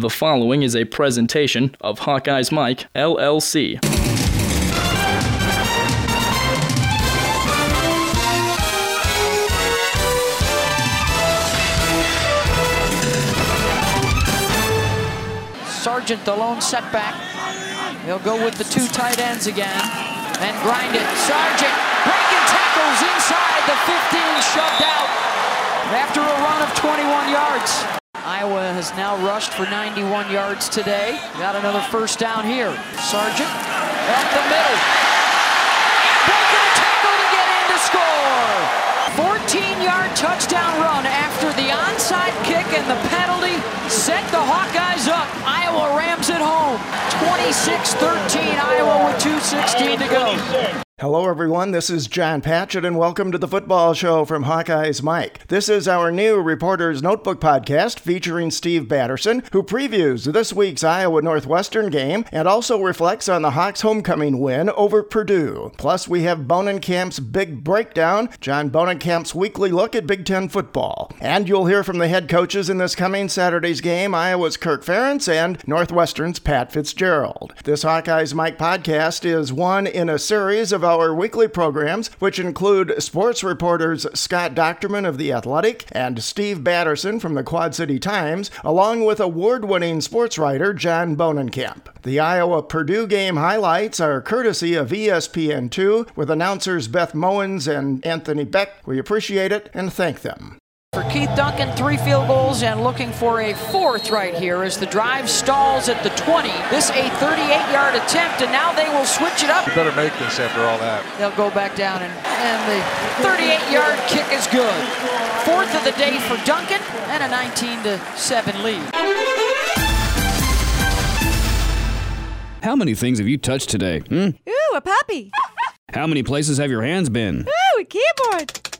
The following is a presentation of Hawkeyes Mike, LLC. Sargent, the lone setback. He'll go with the two tight ends again and grind it. Sargent breaking tackles inside the 15, shoved out after a run of 21 yards. Iowa has now rushed for 91 yards today. Got another first down here. Sargent up the middle. Breaking a tackle to get in to score. 14-yard touchdown run after the onside kick and the penalty set the Hawkeyes up. Iowa rams it home. 26-13 Iowa with 2.16 to go. Hello, everyone. This is John Patchett, and welcome to the football show from Hawkeyes Mike. This is our new Reporter's Notebook podcast featuring Steve Batterson, who previews this week's Iowa Northwestern game and also reflects on the Hawks' homecoming win over Purdue. Plus, we have Bonenkamp's big breakdown, John Bonenkamp's weekly look at Big Ten football. And you'll hear from the head coaches in this coming Saturday's game Iowa's Kirk Ferentz and Northwestern's Pat Fitzgerald. This Hawkeyes Mike podcast is one in a series of our weekly programs, which include sports reporters Scott Dochterman of The Athletic and Steve Batterson from the Quad City Times, along with award winning sports writer John Bonenkamp. The Iowa Purdue game highlights are courtesy of ESPN2 with announcers Beth Mowins and Anthony Becht. We appreciate it and thank them. For Keith Duncan, three field goals and looking for a fourth right here as the drive stalls at the 20. This a 38-yard attempt, and now they will switch it up. You better make this after all that. They'll go back down, and, and the 38-yard kick is good. Fourth of the day for Duncan, and a 19 to 7 lead. How many things have you touched today? Hmm? Ooh, a puppy. How many places have your hands been? Ooh, a keyboard.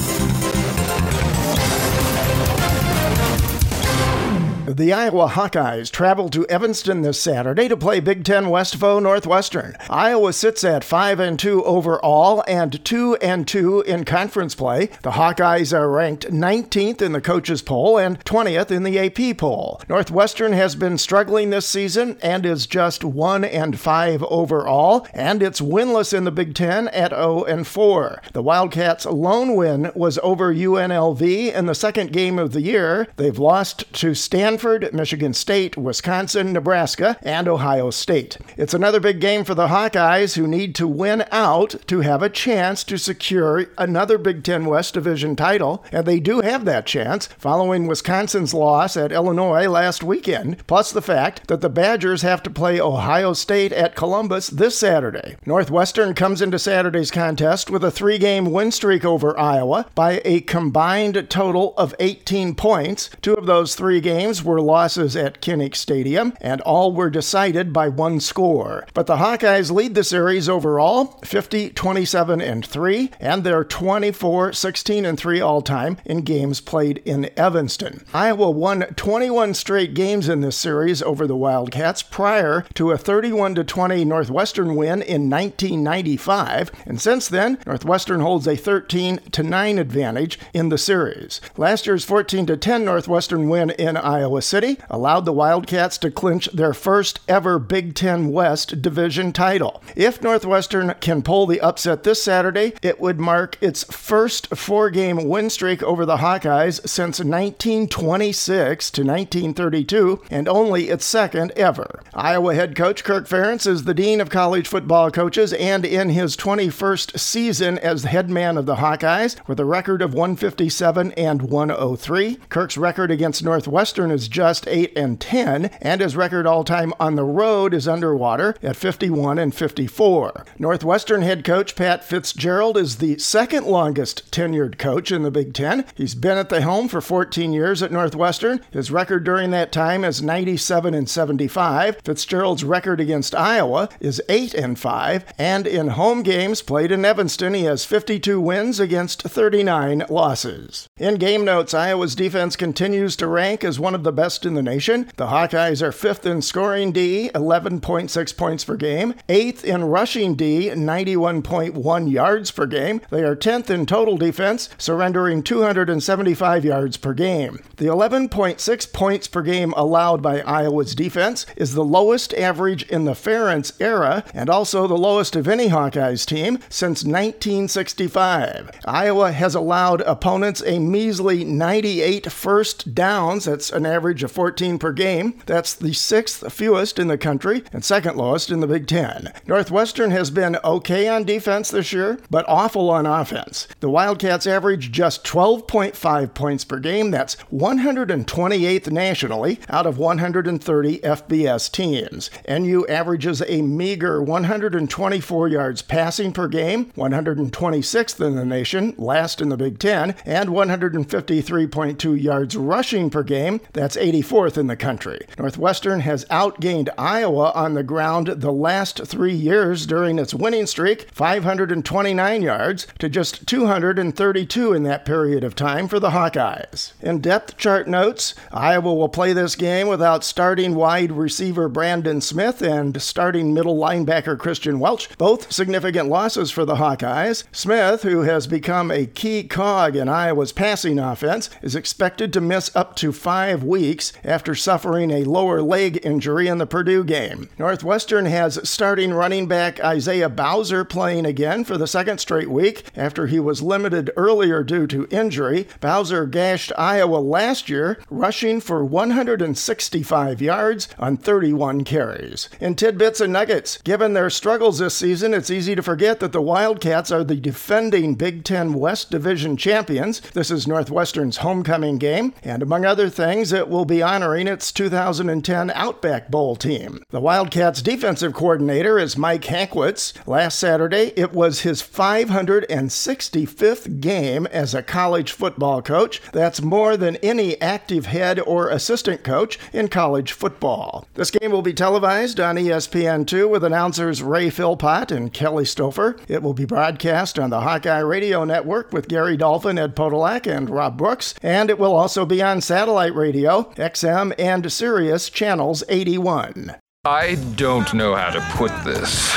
The Iowa Hawkeyes travel to Evanston this Saturday to play Big Ten West foe Northwestern. Iowa sits at 5 and 2 overall and 2 and 2 in conference play. The Hawkeyes are ranked 19th in the coaches poll and 20th in the AP poll. Northwestern has been struggling this season and is just 1 and 5 overall, and it's winless in the Big Ten at 0 and 4. The Wildcats' lone win was over UNLV in the second game of the year. They've lost to Stanford. Michigan State, Wisconsin, Nebraska, and Ohio State. It's another big game for the Hawkeyes who need to win out to have a chance to secure another Big Ten West Division title, and they do have that chance following Wisconsin's loss at Illinois last weekend, plus the fact that the Badgers have to play Ohio State at Columbus this Saturday. Northwestern comes into Saturday's contest with a three game win streak over Iowa by a combined total of 18 points. Two of those three games were losses at Kinnick Stadium, and all were decided by one score. But the Hawkeyes lead the series overall 50 27 and 3, and they're 24 16 and 3 all time in games played in Evanston. Iowa won 21 straight games in this series over the Wildcats prior to a 31 20 Northwestern win in 1995, and since then, Northwestern holds a 13 9 advantage in the series. Last year's 14 10 Northwestern win in Iowa City allowed the Wildcats to clinch their first ever Big Ten West division title. If Northwestern can pull the upset this Saturday, it would mark its first four game win streak over the Hawkeyes since 1926 to 1932, and only its second ever. Iowa head coach Kirk Ferentz is the Dean of College Football Coaches and in his 21st season as head man of the Hawkeyes with a record of 157 and 103. Kirk's record against Northwestern is just 8 and 10, and his record all time on the road is underwater at 51 and 54. Northwestern head coach Pat Fitzgerald is the second longest tenured coach in the Big Ten. He's been at the helm for 14 years at Northwestern. His record during that time is 97 and 75. Fitzgerald's record against Iowa is 8 and 5, and in home games played in Evanston, he has 52 wins against 39 losses. In game notes, Iowa's defense continues to rank as one of the best in the nation. The Hawkeyes are fifth in scoring D, 11.6 points per game, eighth in rushing D, 91.1 yards per game. They are 10th in total defense, surrendering 275 yards per game. The 11.6 points per game allowed by Iowa's defense is the lowest average in the Ferentz era and also the lowest of any Hawkeyes team since 1965. Iowa has allowed opponents a measly 98 first downs. That's an average of 14 per game. That's the sixth fewest in the country and second lowest in the Big Ten. Northwestern has been okay on defense this year, but awful on offense. The Wildcats average just 12.5 points per game. That's 128th nationally out of 130 FBS teams. NU averages a meager 124 yards passing per game, 126th in the nation, last in the Big Ten, and 153.2 yards rushing per game. That's 84th in the country. Northwestern has outgained Iowa on the ground the last three years during its winning streak, 529 yards to just 232 in that period of time for the Hawkeyes. In depth chart notes, Iowa will play this game without starting wide receiver Brandon Smith and starting middle linebacker Christian Welch, both significant losses for the Hawkeyes. Smith, who has become a key cog in Iowa's passing offense, is expected to miss up to five weeks after suffering a lower leg injury in the Purdue game. Northwestern has starting running back Isaiah Bowser playing again for the second straight week after he was limited earlier due to injury. Bowser gashed Iowa last year, rushing for 165 yards on 31 carries. In tidbits and nuggets, given their struggles this season, it's easy to forget that the Wildcats are the defending Big Ten West Division champions. This is Northwestern's homecoming game, and among other things, it will be honoring its 2010 Outback Bowl team. The Wildcats defensive coordinator is Mike Hankwitz. Last Saturday, it was his 565th game as a college football coach. That's more than any active head or assistant coach in college football. This game will be televised on ESPN2 with announcers Ray Philpott and Kelly Stouffer. It will be broadcast on the Hawkeye Radio Network with Gary Dolphin, Ed Podolak, and Rob Brooks, and it will also be on satellite radio, XM, and Sirius channels 81. I don't know how to put this,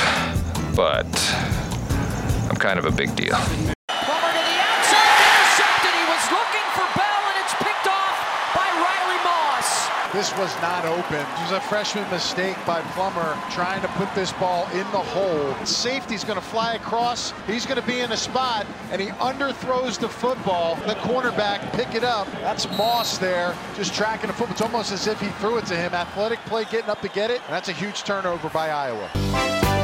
but I'm kind of a big deal. Plummer to the outside, intercepted. He was looking for Bell, and it's picked off by Riley Moss. This was not open. It was a freshman mistake by Plummer trying to put this ball in the hole. Safety's going to fly across. He's going to be in a spot, and he underthrows the football. The cornerback pick it up. That's Moss there, just tracking the football. It's almost as if he threw it to him. Athletic play getting up to get it. And that's a huge turnover by Iowa.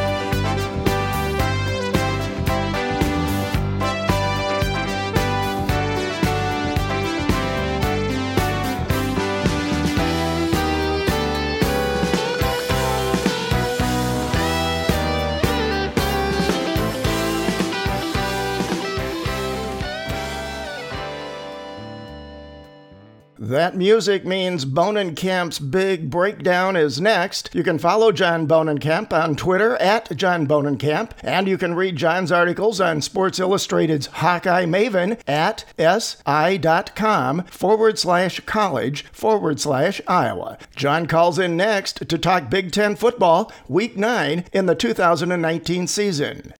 That music means Bonenkamp's big breakdown is next. You can follow John Bonenkamp on Twitter at John Bonenkamp, and you can read John's articles on Sports Illustrated's Hawkeye Maven at si.com forward slash college forward slash Iowa. John calls in next to talk Big Ten football, week nine in the 2019 season.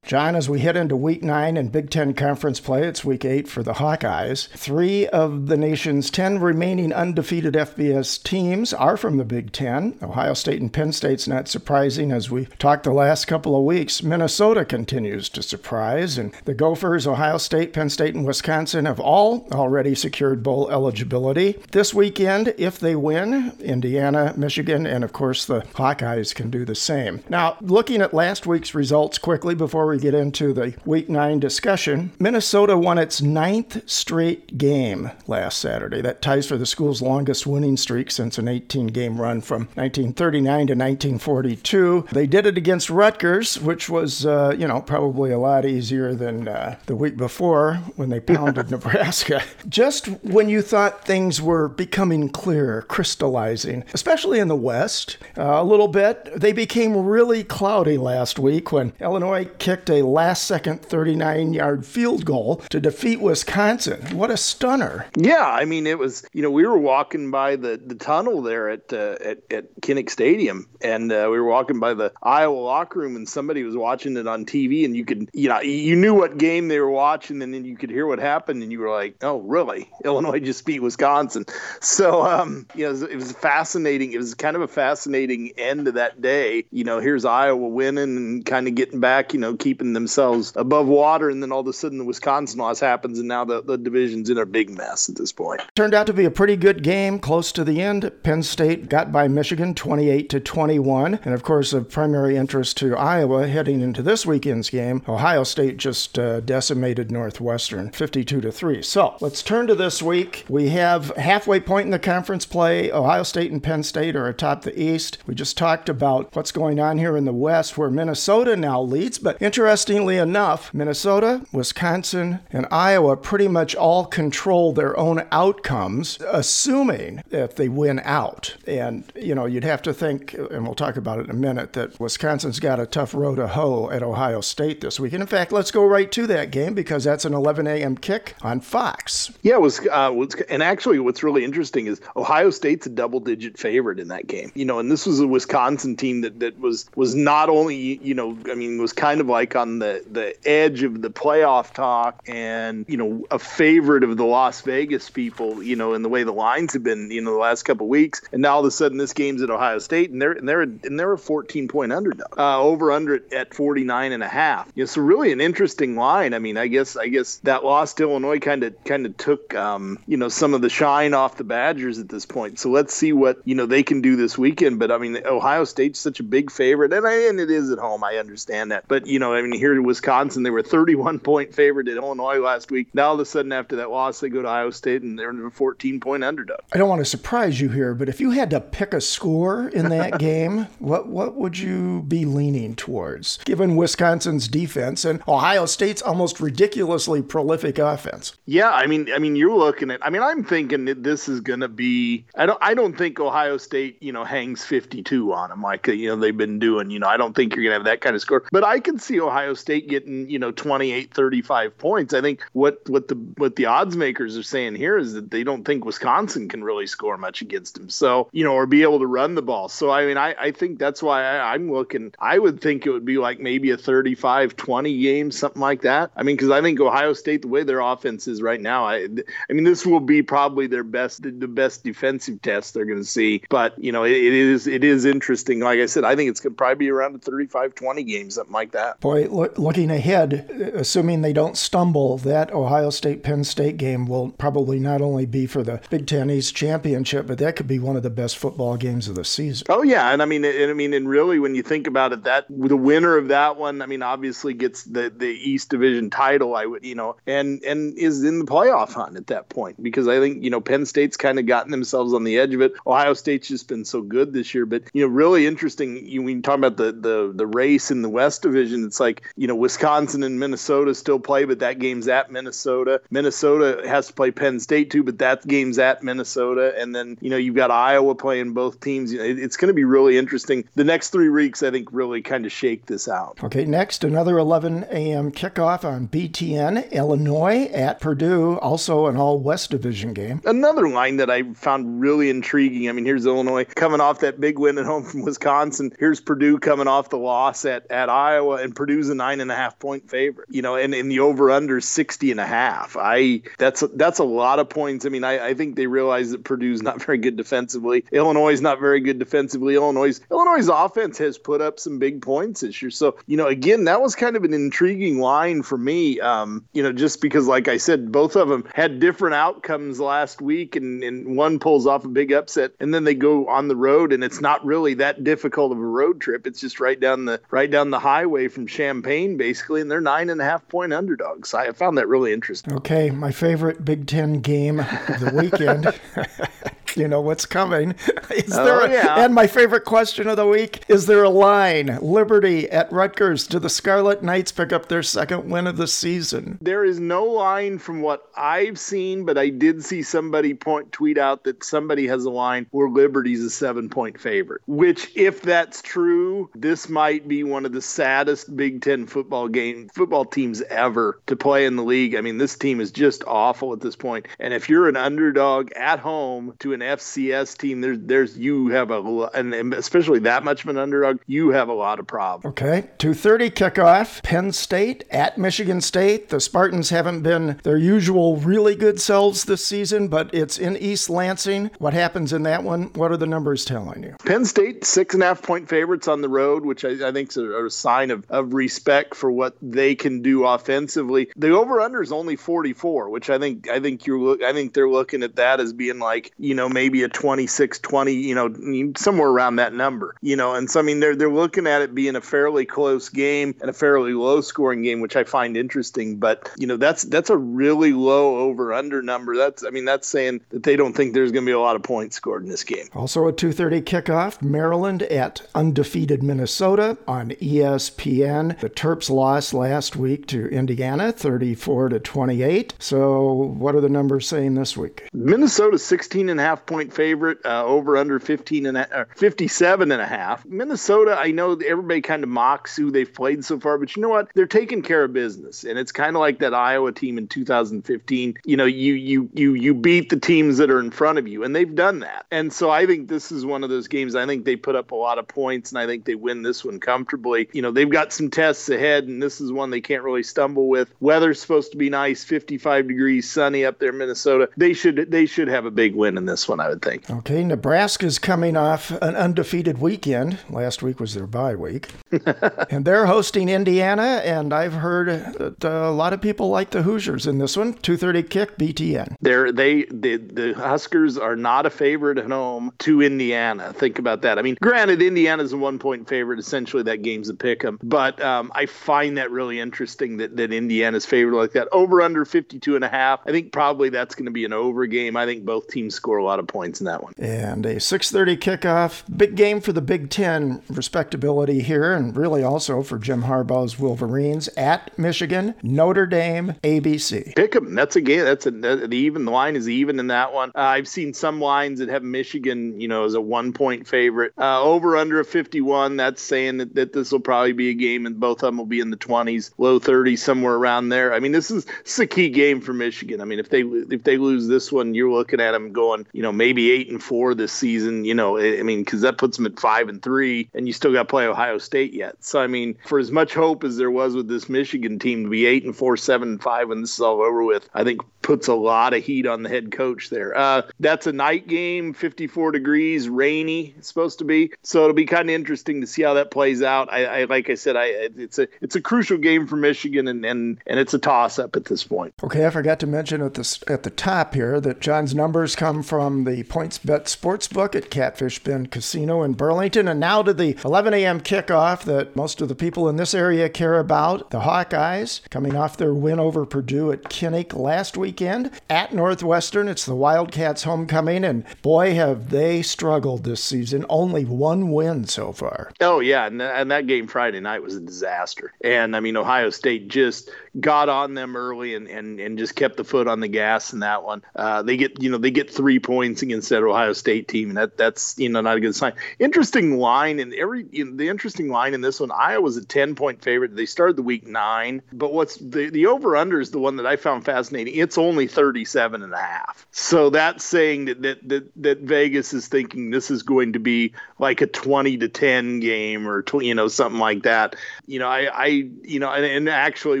John, as we head into week nine in Big Ten conference play, it's week eight for the Hawkeyes. Three of the nation's 10 remaining undefeated FBS teams are from the Big Ten. Ohio State and Penn State's not surprising as we talked the last couple of weeks. Minnesota continues to surprise, and the Gophers, Ohio State, Penn State, and Wisconsin have all already secured bowl eligibility. This weekend, if they win, Indiana, Michigan, and of course the Hawkeyes can do the same. Now, looking at last week's results quickly before we get into the week nine discussion, Minnesota won its ninth straight game last Saturday. That ties for the school's longest winning streak since an 18 game run from 1939 to 1942. They did it against Rutgers, which was, uh, you know, probably a lot easier than uh, the week before when they pounded Nebraska. Just when you thought things were becoming clear, crystallizing, especially in the West, uh, a little bit, they became really cloudy last week when Illinois kicked kicked a last second 39 yard field goal to defeat Wisconsin. What a stunner. Yeah, I mean, it was, you know, we were walking by the, the tunnel there at, uh, at, at Kinnick Stadium, and uh, we were walking by the Iowa locker room, and somebody was watching it on TV, and you could, you know, you knew what game they were watching, and then you could hear what happened, and you were like, oh, really? Illinois just beat Wisconsin. So, um, you know, it was, it was fascinating. It was kind of a fascinating end to that day. You know, here's Iowa winning and kind of getting back, you know, keeping themselves above water, and then all of a sudden the Wisconsin loss happens, and now the, the division's in a big mess at this point. Turned out to be a pretty good game close to the end. Penn State got by Michigan 28 to 21, and of course, of primary interest to Iowa heading into this weekend's game, Ohio State just uh, decimated Northwestern 52 to 3. So let's turn to this week. We have halfway point in the conference play. Ohio State and Penn State are atop the East. We just talked about what's going on here in the West, where Minnesota now leads. But interestingly enough, Minnesota, Wisconsin, and Iowa pretty much all control their own outcomes, assuming that they win out. And, you know, you'd have to think, and we'll talk about it in a minute, that Wisconsin's got a tough row to hoe at Ohio State this week. And in fact, let's go right to that game because that's an 11 a.m. kick on Fox. Yeah, was, uh, was and actually what's really interesting is Ohio State's a double digit favorite in that game. You know, and this was a Wisconsin team that, that was was not only, you know, I mean, was kind of like on the, the edge of the playoff talk and, you know, a favorite of the Las Vegas people, you know, in the way the lines have been, you know, the last couple weeks. And now all of a sudden this game's at Ohio State and they're and they're and they're a 14 point underdog. Uh, over under at 49 and a half. You know, so really an interesting line. I mean, I guess I guess that loss to Illinois kind of kind of took um, you know, some of the shine off the Badgers at this point. So let's see what, you know, they can do this weekend, but I mean, Ohio State's such a big favorite and I, and it is at home. I understand that. But, you know, I mean, here in Wisconsin, they were 31 point favorite at Illinois last week. Now all of a sudden after that loss, they go to Iowa State and they're a 14 point underdog. I don't want to surprise you here, but if you had to pick a score in that game, what what would you be leaning towards, given Wisconsin's defense and Ohio State's almost ridiculously prolific offense? Yeah, I mean, I mean, you're looking at. I mean, I'm thinking that this is going to be. I don't. I don't think Ohio State, you know, hangs 52 on them like you know they've been doing. You know, I don't think you're going to have that kind of score. But I can see Ohio State getting you know 28, 35 points. I think what what the what the odds makers are saying here is that they don't think Wisconsin can really score much against them. So you know, or be able to run the ball. So I mean, I I think that's why I, I'm looking. I would think it would be like maybe a 35-20 game, something like that. I mean, because I think Ohio State, the way their offense is right now, I I mean, this will be probably their best the best defensive test they're going to see. But you know, it, it is it is interesting. Like I said, I think it's going to probably be around a 35-20 game, something like that. Boy, lo- looking ahead, assuming they don't stumble, that Ohio State Penn State game will probably not only be for the Big Ten East championship, but that could be one of the best football games of the season. Oh yeah, and I mean, and I mean, and really, when you think about it, that the winner of that one, I mean, obviously gets the the East Division title. I would, you know, and and is in the playoff hunt at that point because I think you know Penn State's kind of gotten themselves on the edge of it. Ohio State's just been so good this year, but you know, really interesting. You when you talk about the the the race in the West Division, it's like you know Wisconsin and Minnesota still play, but that game's at Minnesota. Minnesota has to play Penn State too, but that game's at Minnesota, and then you know you've got Iowa playing both teams. You know, it, it's going to be really interesting. The next three weeks, I think, really kind of shake this out. Okay, next another 11 a.m. kickoff on BTN. Illinois at Purdue, also an all West Division game. Another line that I found really intriguing. I mean, here's Illinois coming off that big win at home from Wisconsin. Here's Purdue coming off the loss at, at Iowa, and Purdue's a nine and a half point favorite. You know, and in the over under 60 and a half. I that's that's a lot of points. I mean, I, I think they realize that Purdue's not very good defensively. Illinois is not very good defensively. Illinois Illinois' offense has put up some big points this year. So, you know, again, that was kind of an intriguing line for me. Um, you know, just because, like I said, both of them had different outcomes last week, and, and one pulls off a big upset, and then they go on the road, and it's not really that difficult of a road trip. It's just right down the right down the highway from Champaign, basically, and they're nine and a half point underdogs. I found that really interesting. Okay, my favorite Big Ten game of the weekend. You know what's coming. Is Oh, there a, yeah. and my favorite question of the week is there a line? Liberty at Rutgers. Do the Scarlet Knights pick up their second win of the season? There is no line from what I've seen, but I did see somebody point tweet out that somebody has a line where Liberty's a seven point favorite. Which, if that's true, this might be one of the saddest Big Ten football game football teams ever to play in the league. I mean, this team is just awful at this point. And if you're an underdog at home to an FCS team, there's there's you have a and especially that much of an underdog, you have a lot of problems. Okay, 2:30 kickoff. Penn State at Michigan State. The Spartans haven't been their usual really good selves this season, but it's in East Lansing. What happens in that one? What are the numbers telling you? Penn State six and a half point favorites on the road, which I, I think is a, a sign of, of respect for what they can do offensively. The over under is only 44, which I think I think you're look I think they're looking at that as being like you know maybe a 26 20 you know somewhere around that number you know and so I mean they're they're looking at it being a fairly close game and a fairly low scoring game, which I find interesting. But you know that's that's a really low over under number. That's I mean that's saying that they don't think there's going to be a lot of points scored in this game. Also a 2:30 kickoff. Maryland at undefeated Minnesota on ESPN. The Terps lost last week to Indiana, 34 to 28. So what are the numbers saying this week? Minnesota 16 and a half point favorite, uh, over under 15 and a, uh, 57 and a half. Minnesota, I know everybody kind of mocks who they've played so far, but you know what? They're taking care of business. And it's kind of like that Iowa team in 2015. You know, you you you you beat the teams that are in front of you, and they've done that. And so I think this is one of those games. I think they put up a lot of points, and I think they win this one comfortably. You know, they've got some tests ahead, and this is one they can't really stumble with. Weather's supposed to be nice, 55 degrees, sunny up there, in Minnesota. They should they should have a big win in this one, I would think. Okay, Nebraska's coming off an undefeated weekend. Last week was their bye week. and they're hosting Indiana, and I've heard that uh, a lot of people like the Hoosiers in this one. 2:30 kick BTN. They're they the the Huskers are not a favorite at home to Indiana. Think about that. I mean, granted, Indiana's a one point favorite. Essentially, that game's a pick 'em. But um, I find that really interesting that that Indiana's favored like that. Over under 52 and a half. I think probably that's going to be an over game. I think both teams score a lot of points in that one. And a 6:30 kickoff. Big game for the Big 10 respectability here and really also for Jim Harbaugh's Wolverines at Michigan, Notre Dame, ABC. Pick 'em. That's a game. That's a that, the even the line is even in that one. Uh, I've seen some lines that have Michigan, you know, as a one point favorite. Uh, over under a 51. That's saying that, that this will probably be a game, and both of them will be in the 20s, low 30s, somewhere around there. I mean, this is, this is a key game for Michigan. I mean, if they if they lose this one, you're looking at them going, you know, maybe eight and four this season. You know, I I mean, because that puts them at five and three, and you still got to play Ohio State yet. So I mean, for as much hope as there was with this Michigan team to be eight and four, seven and five when this is all over with, I think puts a lot of heat on the head coach there. Uh, that's a night game, 54 degrees, rainy. It's supposed to be, so it'll be kind of interesting to see how that plays out. I, I like I said, I it's a it's a crucial game for Michigan, and and, and it's a toss up at this point. Okay, I forgot to mention at the at the top here that John's numbers come from the PointsBet Sportsbook at Catfish Bend Casino in Burlington, and now to the 11 a.m. kickoff that most of the people in this area care about. The Hawkeyes coming off their win over Purdue at Kinnick last weekend at Northwestern. It's the Wildcats' homecoming, and boy, have they struggled this season. Only one win so far. Oh yeah, and, and that game Friday night was a disaster. And I mean, Ohio State just got on them early and, and, and just kept the foot on the gas in that one. Uh, they get you know they get three points against that Ohio State team, and that that's you know not a good sign. Interesting line in every the interesting line in this one. Iowa's a ten point favorite. They started the week nine, but what's the the over under is the one that I found fascinating. It's only 37 and a half. So that's saying that that that, that Vegas is thinking this is going to be like a 20 to 10 game or tw- you know something like that. You know, I I you know and, and actually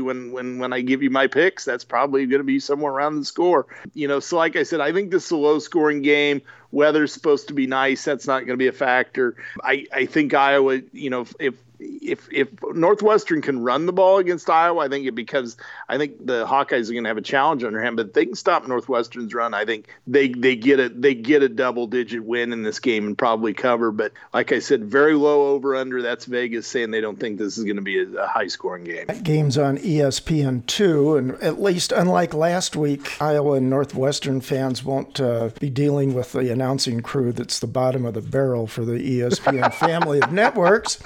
when when when I give you my picks, that's probably going to be somewhere around the score. You know, so like I said, I think this is a low scoring game. Weather's supposed to be nice. That's not going to be a factor. I, I think Iowa, you know, if, if if if Northwestern can run the ball against Iowa, I think it because I think the Hawkeyes are going to have a challenge on their hand. But if they can stop Northwestern's run, I think they they get a they get a double digit win in this game and probably cover. But like I said, very low over under. That's Vegas saying they don't think this is going to be a, a high scoring game. That game's on ESPN two, and at least unlike last week, Iowa and Northwestern fans won't uh, be dealing with the announcing crew that's the bottom of the barrel for the ESPN family of networks.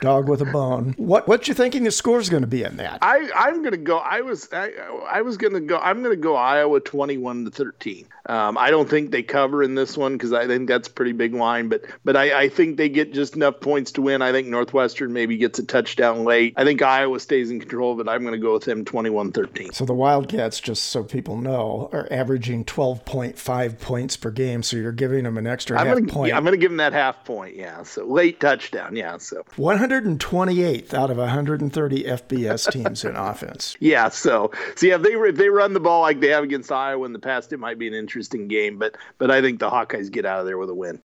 Dog with a bone. What what you thinking the score's going to be in that? I I'm going to go. I was I, I was going to go. I'm going to go Iowa 21 to 13. Um, I don't think they cover in this one because I think that's a pretty big line. But but I, I think they get just enough points to win. I think Northwestern maybe gets a touchdown late. I think Iowa stays in control it. I'm going to go with them 21-13. So the Wildcats, just so people know, are averaging 12.5 points per game. So you're giving them an extra I'm half gonna, point. Yeah, I'm going to give them that half point. Yeah. So late touchdown. Yeah. So 128th out of 130 FBS teams in offense. Yeah, so so yeah, if they if they run the ball like they have against Iowa in the past, it might be an interesting game. But but I think the Hawkeyes get out of there with a win.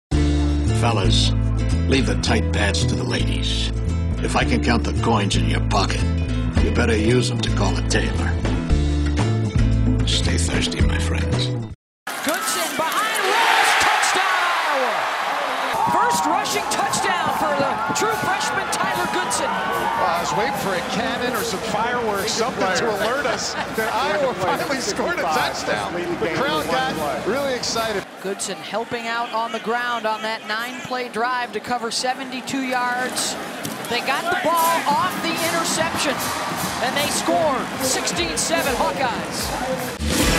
Fellas, leave the tight pads to the ladies. If I can count the coins in your pocket, you better use them to call a tailor. Stay thirsty, my friends. Goodson behind Ross, touchdown Iowa! First rushing touchdown for the true freshman Tyler Goodson. Well, I was waiting for a cannon or some fireworks, something to alert us that Iowa finally scored a touchdown. The crowd got really excited. Goodson helping out on the ground on that nine-play drive to cover 72 yards. They got the ball off the interception, and they scored 16-7 Hawkeyes.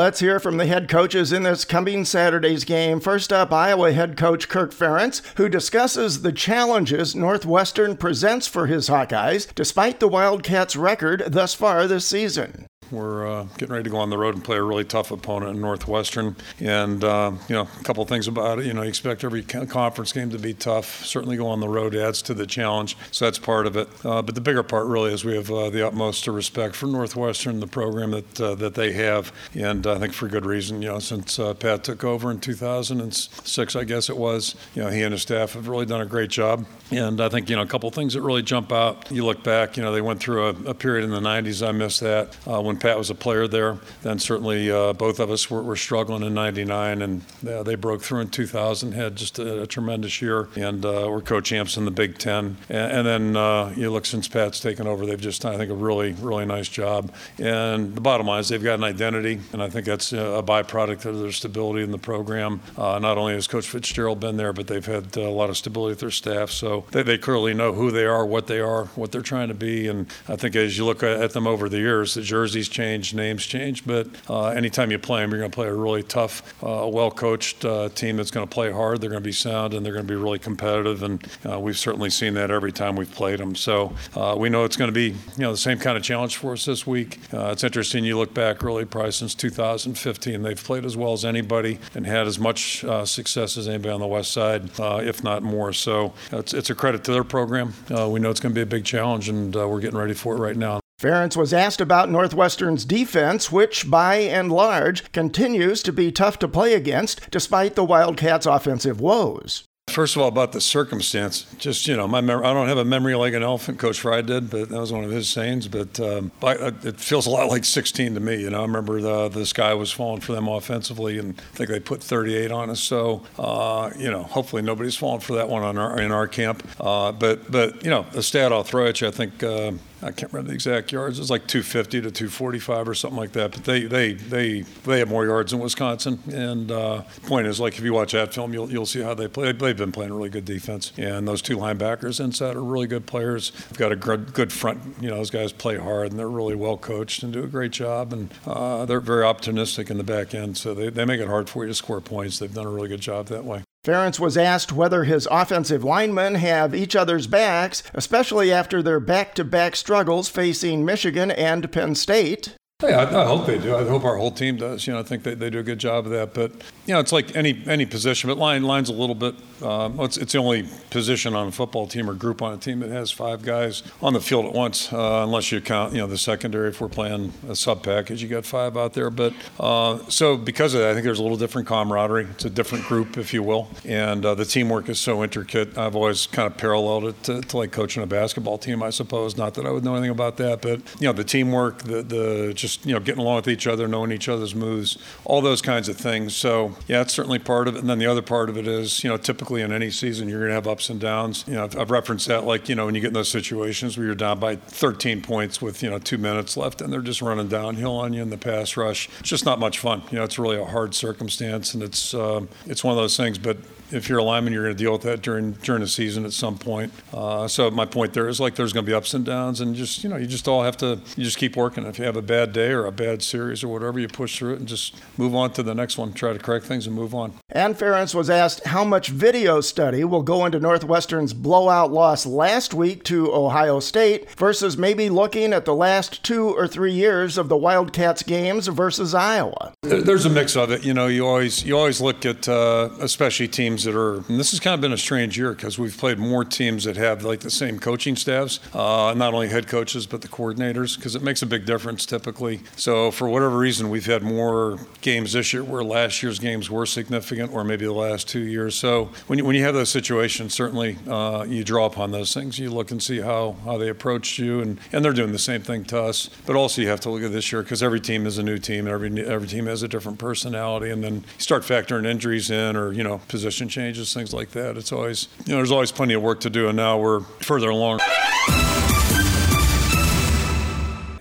Let's hear from the head coaches in this coming Saturday's game. First up, Iowa head coach Kirk Ferentz, who discusses the challenges Northwestern presents for his Hawkeyes, despite the Wildcats' record thus far this season. We're uh, getting ready to go on the road and play a really tough opponent in Northwestern. And, uh, you know, a couple things about it. You know, you expect every conference game to be tough. Certainly go on the road adds to the challenge. So that's part of it. Uh, but the bigger part really is we have uh, the utmost respect for Northwestern, the program that uh, that they have. And I think for good reason, you know, since uh, Pat took over in 2006, I guess it was, you know, he and his staff have really done a great job. And I think, you know, a couple things that really jump out. You look back, you know, they went through a, a period in the 90s. I missed that when Pat was a player there. Then certainly uh, both of us were, were struggling in '99, and uh, they broke through in 2000. Had just a, a tremendous year, and uh, we're co-champs in the Big Ten. And, and then uh, you look since Pat's taken over, they've just done, I think a really really nice job. And the bottom line is they've got an identity, and I think that's a byproduct of their stability in the program. Uh, not only has Coach Fitzgerald been there, but they've had a lot of stability with their staff. So they, they clearly know who they are, what they are, what they're trying to be. And I think as you look at them over the years, the jerseys change, names change, but uh, anytime you play them, you're going to play a really tough, uh, well-coached uh, team that's going to play hard. They're going to be sound and they're going to be really competitive, and uh, we've certainly seen that every time we've played them. So uh, we know it's going to be, you know, the same kind of challenge for us this week. It's interesting. You look back, really, probably since 2015, they've played as well as anybody and had as much success as anybody on the West Side, if not more. So it's, it's a credit to their program. we know it's going to be a big challenge, and we're getting ready for it right now. Ferentz was asked about Northwestern's defense, which by and large continues to be tough to play against despite the Wildcats' offensive woes. First of all, about the circumstance, just you know, my mem- I don't have a memory like an elephant. Coach Fry did, but that was one of his sayings. But um, I, it feels a lot like 16 to me. You know, I remember the the sky was falling for them offensively, and I think they put 38 on us. So uh, you know, hopefully nobody's falling for that one on our, in our camp. Uh, but but you know, the stat I'll throw at you, I think. Uh, I can't remember the exact yards. It's like 250 to 245 or something like that. But they they they they have more yards than Wisconsin. And uh, point is, like if you watch that film, you'll you'll see how they play. They've been playing really good defense, and those two linebackers inside are really good players. They've got a good, good front. You know, those guys play hard, and they're really well coached and do a great job. And uh, they're very optimistic in the back end, so they they make it hard for you to score points. They've done a really good job that way. Ferentz was asked whether his offensive linemen have each other's backs, especially after their back to back struggles facing Michigan and Penn State. Yeah, I, I, hope they do. I hope our whole team does. You know, I think they, they do a good job of that. But you know, it's like any any position, but line line's a little bit. Um, it's, it's the only position on a football team or group on a team that has five guys on the field at once, uh, unless you count you know the secondary. If we're playing a sub package, you got five out there. But uh, so because of that, I think there's a little different camaraderie. It's a different group, if you will, and uh, the teamwork is so intricate. I've always kind of paralleled it to, to like coaching a basketball team, I suppose. Not that I would know anything about that, but you know the teamwork, the the just just you know getting along with each other, knowing each other's moves, all those kinds of things. So yeah, it's certainly part of it. And then the other part of it is you know typically in any season you're going to have ups and downs. You know I've, I've referenced that like you know when you get in those situations where you're down by 13 points with you know two minutes left and they're just running downhill on you in the pass rush. It's just not much fun. You know it's really a hard circumstance and it's um, it's one of those things. But if you're a lineman, you're going to deal with that during during the season at some point. Uh, so my point there is like there's going to be ups and downs, and just you know you just all have to you just keep working. If you have a bad day or a bad series or whatever, you push through it and just move on to the next one. Try to correct things and move on. And Ferentz was asked how much video study will go into Northwestern's blowout loss last week to Ohio State versus maybe looking at the last two or three years of the Wildcats games versus Iowa. There's a mix of it. You know, you always you always look at uh, especially teams teams that are, and this has kind of been a strange year because we've played more teams that have like the same coaching staffs, uh, not only head coaches, but the coordinators, because it makes a big difference typically. So, for whatever reason, we've had more games this year where last year's games were significant, or maybe the last two years. So, when you, when you have those situations, certainly uh, you draw upon those things. You look and see how, how they approached you, and, and they're doing the same thing to us. But also, you have to look at this year because every team is a new team, and every, every team has a different personality, and then you start factoring injuries in or, you know, position changes, things like that. It's always, you know, there's always plenty of work to do, and now we're further along.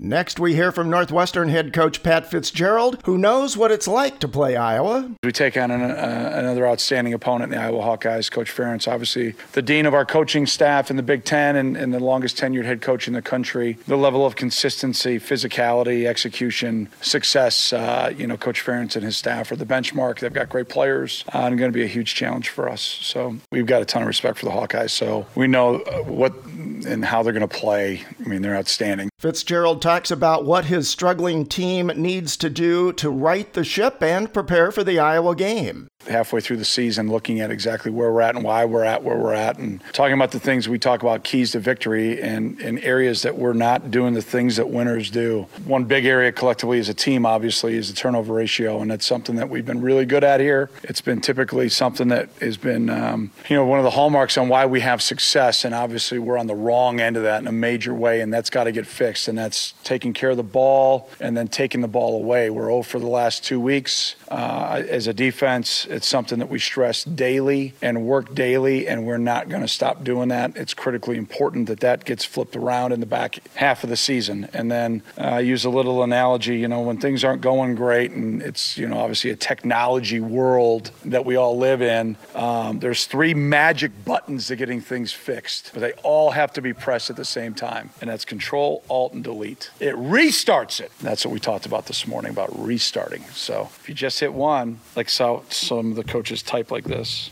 Next, we hear from Northwestern head coach Pat Fitzgerald, who knows what it's like to play Iowa. We take on an, uh, another outstanding opponent in the Iowa Hawkeyes, Coach Ferentz, obviously the dean of our coaching staff in the Big Ten and, and the longest tenured head coach in the country. The level of consistency, physicality, execution, success, uh, you know, Coach Ferentz and his staff are the benchmark. They've got great players uh, and going to be a huge challenge for us. So we've got a ton of respect for the Hawkeyes. So we know uh, what and how they're going to play. I mean, they're outstanding. Fitzgerald talks about what his struggling team needs to do to right the ship and prepare for the Iowa game halfway through the season looking at exactly where we're at and why we're at where we're at and talking about the things we talk about keys to victory and in areas that we're not doing the things that winners do. One big area collectively as a team obviously is the turnover ratio and that's something that we've been really good at here. It's been typically something that has been um, you know one of the hallmarks on why we have success and obviously we're on the wrong end of that in a major way and that's got to get fixed and that's taking care of the ball and then taking the ball away. We're 0 for the last 2 weeks uh, as a defense it's something that we stress daily and work daily, and we're not going to stop doing that. It's critically important that that gets flipped around in the back half of the season. And then uh, use a little analogy, you know, when things aren't going great, and it's, you know, obviously a technology world that we all live in, um, there's three magic buttons to getting things fixed, but they all have to be pressed at the same time. And that's Control, Alt, and Delete. It restarts it. That's what we talked about this morning about restarting. So if you just hit one, like so, so of the coaches type like this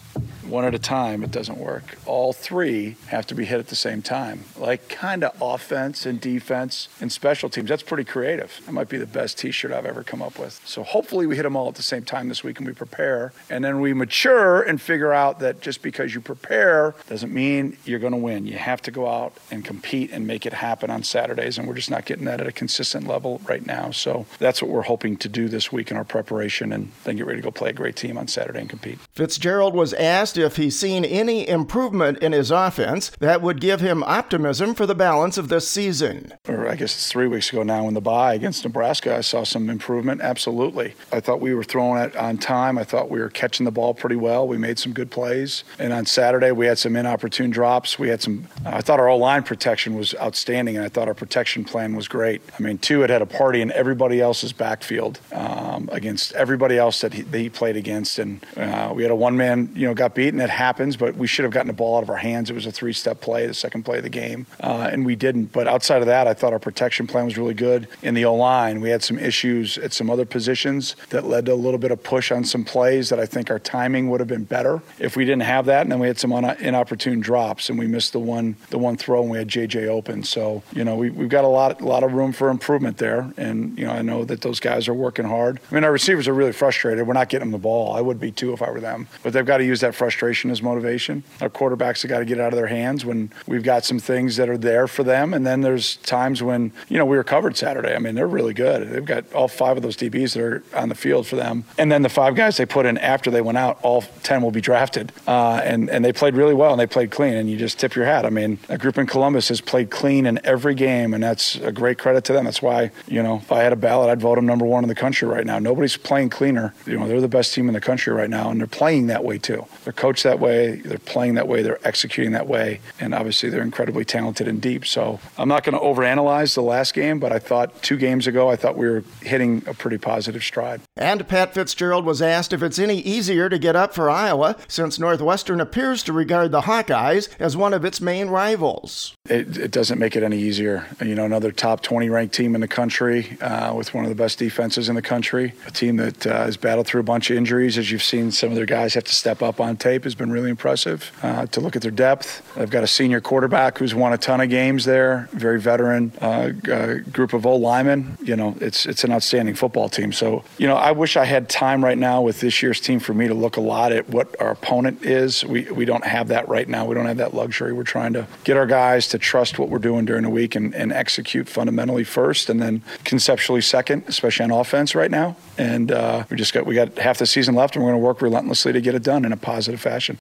one at a time, it doesn't work. All three have to be hit at the same time, like kind of offense and defense and special teams. That's pretty creative. That might be the best t shirt I've ever come up with. So hopefully we hit them all at the same time this week and we prepare. And then we mature and figure out that just because you prepare doesn't mean you're going to win. You have to go out and compete and make it happen on Saturdays. And we're just not getting that at a consistent level right now. So that's what we're hoping to do this week in our preparation and then get ready to go play a great team on Saturday and compete. Fitzgerald was asked asked if he's seen any improvement in his offense that would give him optimism for the balance of this season. Or I guess it's three weeks ago now in the bye against Nebraska, I saw some improvement. Absolutely. I thought we were throwing it on time. I thought we were catching the ball pretty well. We made some good plays. And on Saturday, we had some inopportune drops. We had some, I thought our line protection was outstanding, and I thought our protection plan was great. I mean, two, it had a party in everybody else's backfield um, against everybody else that he, that he played against. And uh, we had a one man, you know, got beat and it happens. But we should have gotten the ball out of our hands. It was a three-step play, the second play of the game, uh, and we didn't. But outside of that, I thought our protection plan was really good. In the O line, we had some issues at some other positions that led to a little bit of push on some plays that I think our timing would have been better if we didn't have that. And then we had some inopportune drops, and we missed the one the one throw, and we had JJ open. So you know we, we've got a lot a lot of room for improvement there, and you know I know that those guys are working hard. I mean our receivers are really frustrated. We're not getting them the ball. I would be too if I were them, but they've got to use that frustration as motivation. Our quarterbacks have got to get out of their hands when we've got some things that are there for them, and then there's times when you know we were covered Saturday. I mean they're really good. They've got all five of those DBs that are on the field for them, and then the five guys they put in after they went out, all ten will be drafted, uh, and and they played really well and they played clean, and you just tip your hat. I mean, a group in Columbus has played clean in every game, and that's a great credit to them. That's why you know if I had a ballot, I'd vote them number one in the country right now. Nobody's playing cleaner. You know they're the best team in the country right now, and they're playing that way too. Coached that way. They're playing that way. They're executing that way, and obviously they're incredibly talented and deep. So I'm not going to overanalyze the last game, but I thought two games ago, I thought we were hitting a pretty positive stride. And Pat Fitzgerald was asked if it's any easier to get up for Iowa since Northwestern appears to regard the Hawkeyes as one of its main rivals. It, it doesn't make it any easier. You know, another top 20 ranked team in the country uh, with one of the best defenses in the country, a team that uh, has battled through a bunch of injuries. As you've seen, some of their guys have to step up on tape has been really impressive. Uh, to look at their depth, they've got a senior quarterback who's won a ton of games there, very veteran uh, uh, group of old linemen. You know, it's it's an outstanding football team. So, you know, I wish I had time right now with this year's team for me to look a lot at what our opponent is. We we don't have that right now. We don't have that luxury. We're trying to get our guys to trust what we're doing during the week and, and execute fundamentally first, and then conceptually second, especially on offense right now. And uh, we just got we got half the season left, and we're going to work relentlessly to get it done in a positive fashion.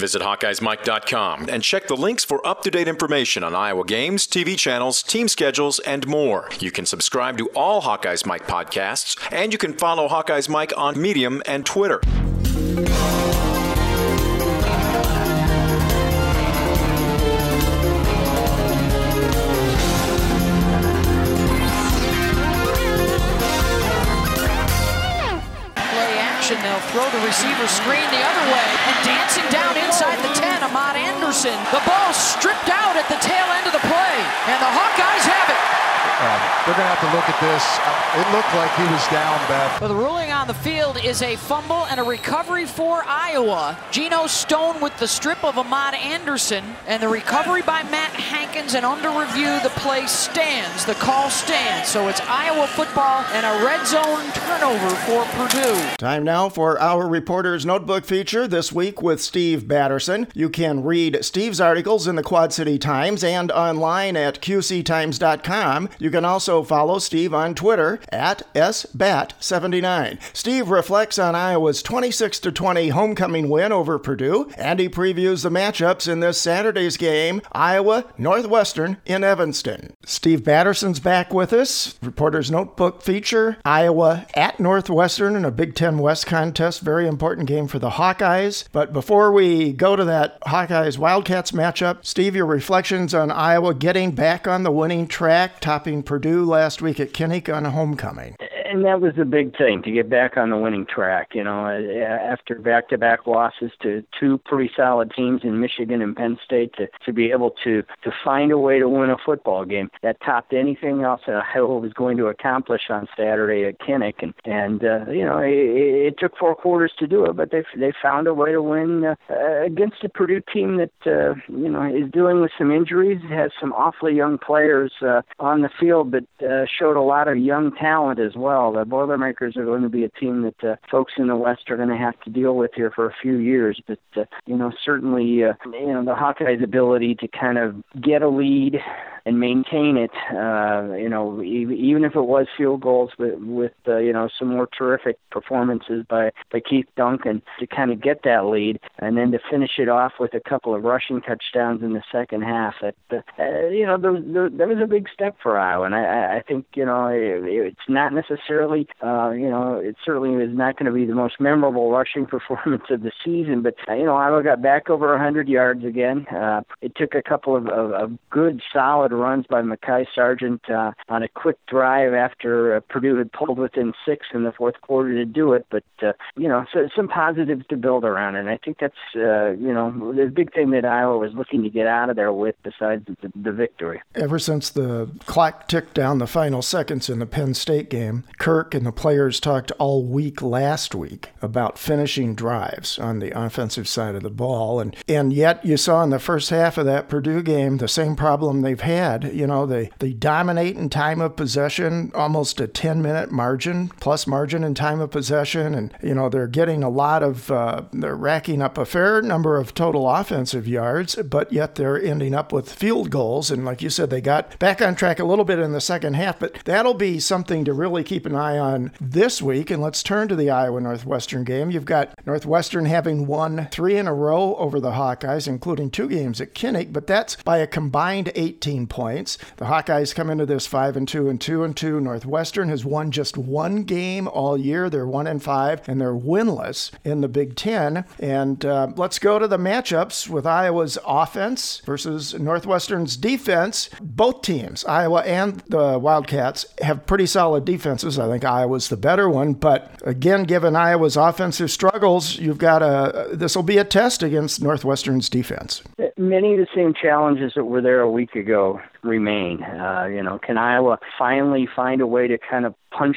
Visit HawkeyesMike.com and check the links for up to date information on Iowa games, TV channels, team schedules, and more. You can subscribe to all Hawkeyes Mike podcasts, and you can follow Hawkeyes Mike on Medium and Twitter. They'll throw the receiver screen the other way. And dancing down inside the 10, Amad Anderson. The ball stripped out at the tail end of the play. And the. Uh, they're going to have to look at this. Uh, it looked like he was down, Beth. Well, the ruling on the field is a fumble and a recovery for Iowa. Geno Stone with the strip of Amad Anderson, and the recovery by Matt Hankins, and under review, the play stands. The call stands. So it's Iowa football and a red zone turnover for Purdue. Time now for our reporter's notebook feature this week with Steve Batterson. You can read Steve's articles in the Quad City Times and online at qctimes.com. You you can also follow Steve on Twitter at SBAT79. Steve reflects on Iowa's 26 20 homecoming win over Purdue, and he previews the matchups in this Saturday's game Iowa Northwestern in Evanston. Steve Batterson's back with us. Reporter's Notebook feature Iowa at Northwestern in a Big Ten West contest. Very important game for the Hawkeyes. But before we go to that Hawkeyes Wildcats matchup, Steve, your reflections on Iowa getting back on the winning track, topping Purdue last week at Kinnick on homecoming and that was a big thing to get back on the winning track. You know, after back-to-back losses to two pretty solid teams in Michigan and Penn State, to to be able to to find a way to win a football game that topped anything else that Iowa was going to accomplish on Saturday at Kinnick. And and uh, you know, it, it took four quarters to do it, but they they found a way to win uh, against a Purdue team that uh, you know is dealing with some injuries, has some awfully young players uh, on the field, but uh, showed a lot of young talent as well well. The Boilermakers are going to be a team that uh, folks in the West are going to have to deal with here for a few years. But uh, you know, certainly, uh, you know, the Hawkeyes' ability to kind of get a lead and maintain it. Uh, you know, even if it was field goals, with with uh, you know some more terrific performances by by Keith Duncan to kind of get that lead, and then to finish it off with a couple of rushing touchdowns in the second half. That uh, you know, there, there, that was a big step for Iowa, and I, I think you know it, it's not necessarily uh, you know it certainly is not going to be the most memorable rushing performance of the season, but uh, you know Iowa got back over 100 yards again. Uh, it took a couple of, of, of good solid solid runs by Mekhi Sargent uh, on a quick drive after uh, Purdue had pulled within six in the fourth quarter to do it. But uh, you know, so, some positives to build around, and I think that's uh, you know the big thing that Iowa was looking to get out of there with, besides the, the victory. Ever since the clock ticked down the final seconds in the Penn State game, Kirk and the players talked all week last week about finishing drives on the offensive side of the ball, and and yet you saw in the first half of that Purdue game the same problem they've had. You know, they they dominate in time of possession, almost a 10 minute margin plus margin in time of possession, and you know they're getting a lot of uh, they're racking up a fair number of total offensive yards, but yet they're ending up with field goals. And like you said, they got back on track a little bit in the second half, but that'll be something to really keep an eye on this week. And let's turn to the Iowa Northwestern game. You've got Northwestern having won three in a row over the Hawkeyes, including two games at Kinnick, but that's by a combined 18 points. The Hawkeyes come into this five and two and two and two. Northwestern has won just one game all year. They're one and five, and they're winless in the Big Ten. And uh, let's go to the matchups with Iowa's offense versus Northwestern's defense. Both teams, Iowa and the Wildcats, have pretty solid defenses. I think Iowa's the better one, but again, given Iowa's offensive struggles, you've got a this will be a test against Northwestern's defense. Many of the same challenges that were there a week ago more remain. Uh, you know, can Iowa finally find a way to kind of punch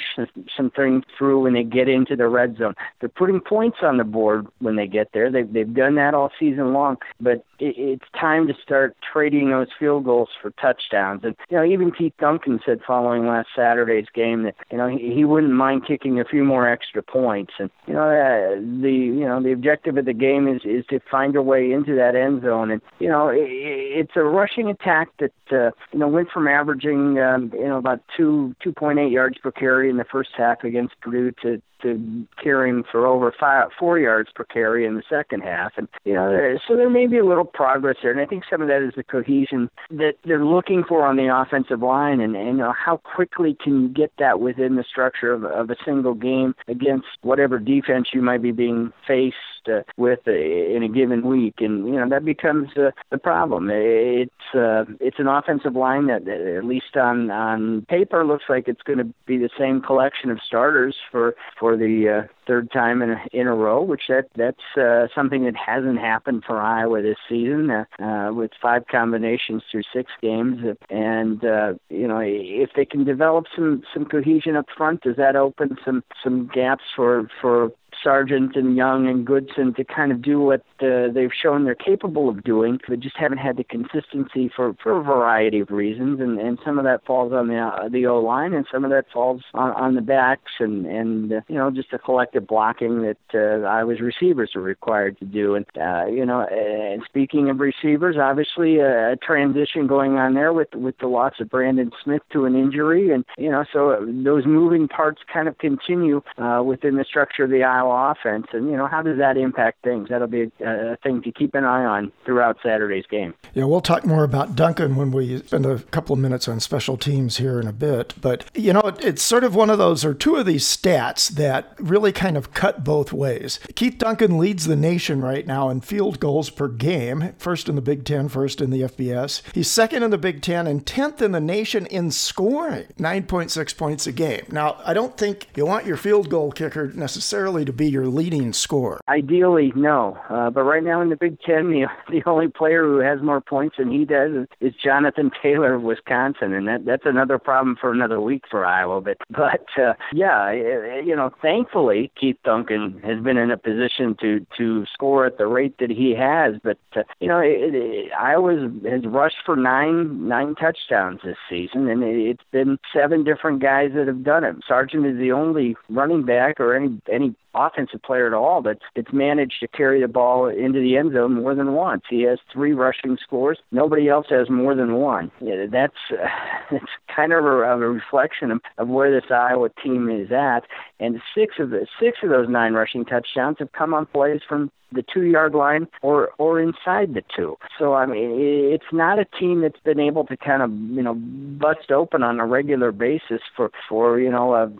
some things through when they get into the red zone? They're putting points on the board when they get there. They've they've done that all season long, but it, it's time to start trading those field goals for touchdowns. And you know, even Keith Duncan said following last Saturday's game that you know he, he wouldn't mind kicking a few more extra points. And you know, uh, the you know the objective of the game is is to find a way into that end zone. And you know, it, it's a rushing attack that. Uh, you know, went from averaging, um, you know, about two, 2.8 yards per carry in the first half against Purdue to to carrying for over five, four yards per carry in the second half. And, you know, so there may be a little progress there. And I think some of that is the cohesion that they're looking for on the offensive line and, and you know, how quickly can you get that within the structure of, of a single game against whatever defense you might be being faced uh, with uh, in a given week. And, you know, that becomes uh, the problem. It's, uh, it's an offensive line that, at least on, on paper, looks like it's going to be the same collection of starters for, for the uh, third time in a, in a row, which that that's uh, something that hasn't happened for Iowa this season uh, uh, with five combinations through six games. And uh, you know, if they can develop some some cohesion up front, does that open some some gaps for for Sargent and Young and Goodson to kind of do what uh, they've shown they're capable of doing, but just haven't had the consistency for, for a variety of reasons. And, and some of that falls on the uh, the O line, and some of that falls on, on the backs, and and uh, you know just the collective blocking that uh, Iowa's receivers are required to do. And uh, you know, and speaking of receivers, obviously a, a transition going on there with with the loss of Brandon Smith to an injury, and you know, so those moving parts kind of continue uh, within the structure of the Iowa offense, and you know how does that impact things? That'll be a, a thing to keep an eye on throughout Saturday's game. Yeah, we'll talk more about Duncan when we spend a couple of minutes on special teams here in a bit. But you know, it, it's sort of one of those or two of these stats that really kind of cut both ways. Keith Duncan leads the nation right now in field goals per game, first in the Big Ten, first in the FBS. He's second in the Big Ten and tenth in the nation in scoring, 9.6 points a game. Now, I don't think you want your field goal kicker necessarily to be be your leading scorer? Ideally, no. Uh, but right now in the Big Ten, the the only player who has more points than he does is Jonathan Taylor of Wisconsin, and that that's another problem for another week for Iowa. But but uh, yeah, you know, thankfully Keith Duncan has been in a position to to score at the rate that he has. But uh, you know, it, it, Iowa has rushed for nine nine touchdowns this season, and it, it's been seven different guys that have done it. Sargent is the only running back or any any offensive player at all that's that's managed to carry the ball into the end zone more than once. He has three rushing scores. Nobody else has more than one. Yeah, that's uh, that's kind of a, a reflection of, of where this Iowa team is at. And six of the six of those nine rushing touchdowns have come on plays from the two yard line or or inside the two. So I mean, it's not a team that's been able to kind of you know bust open on a regular basis for for you know a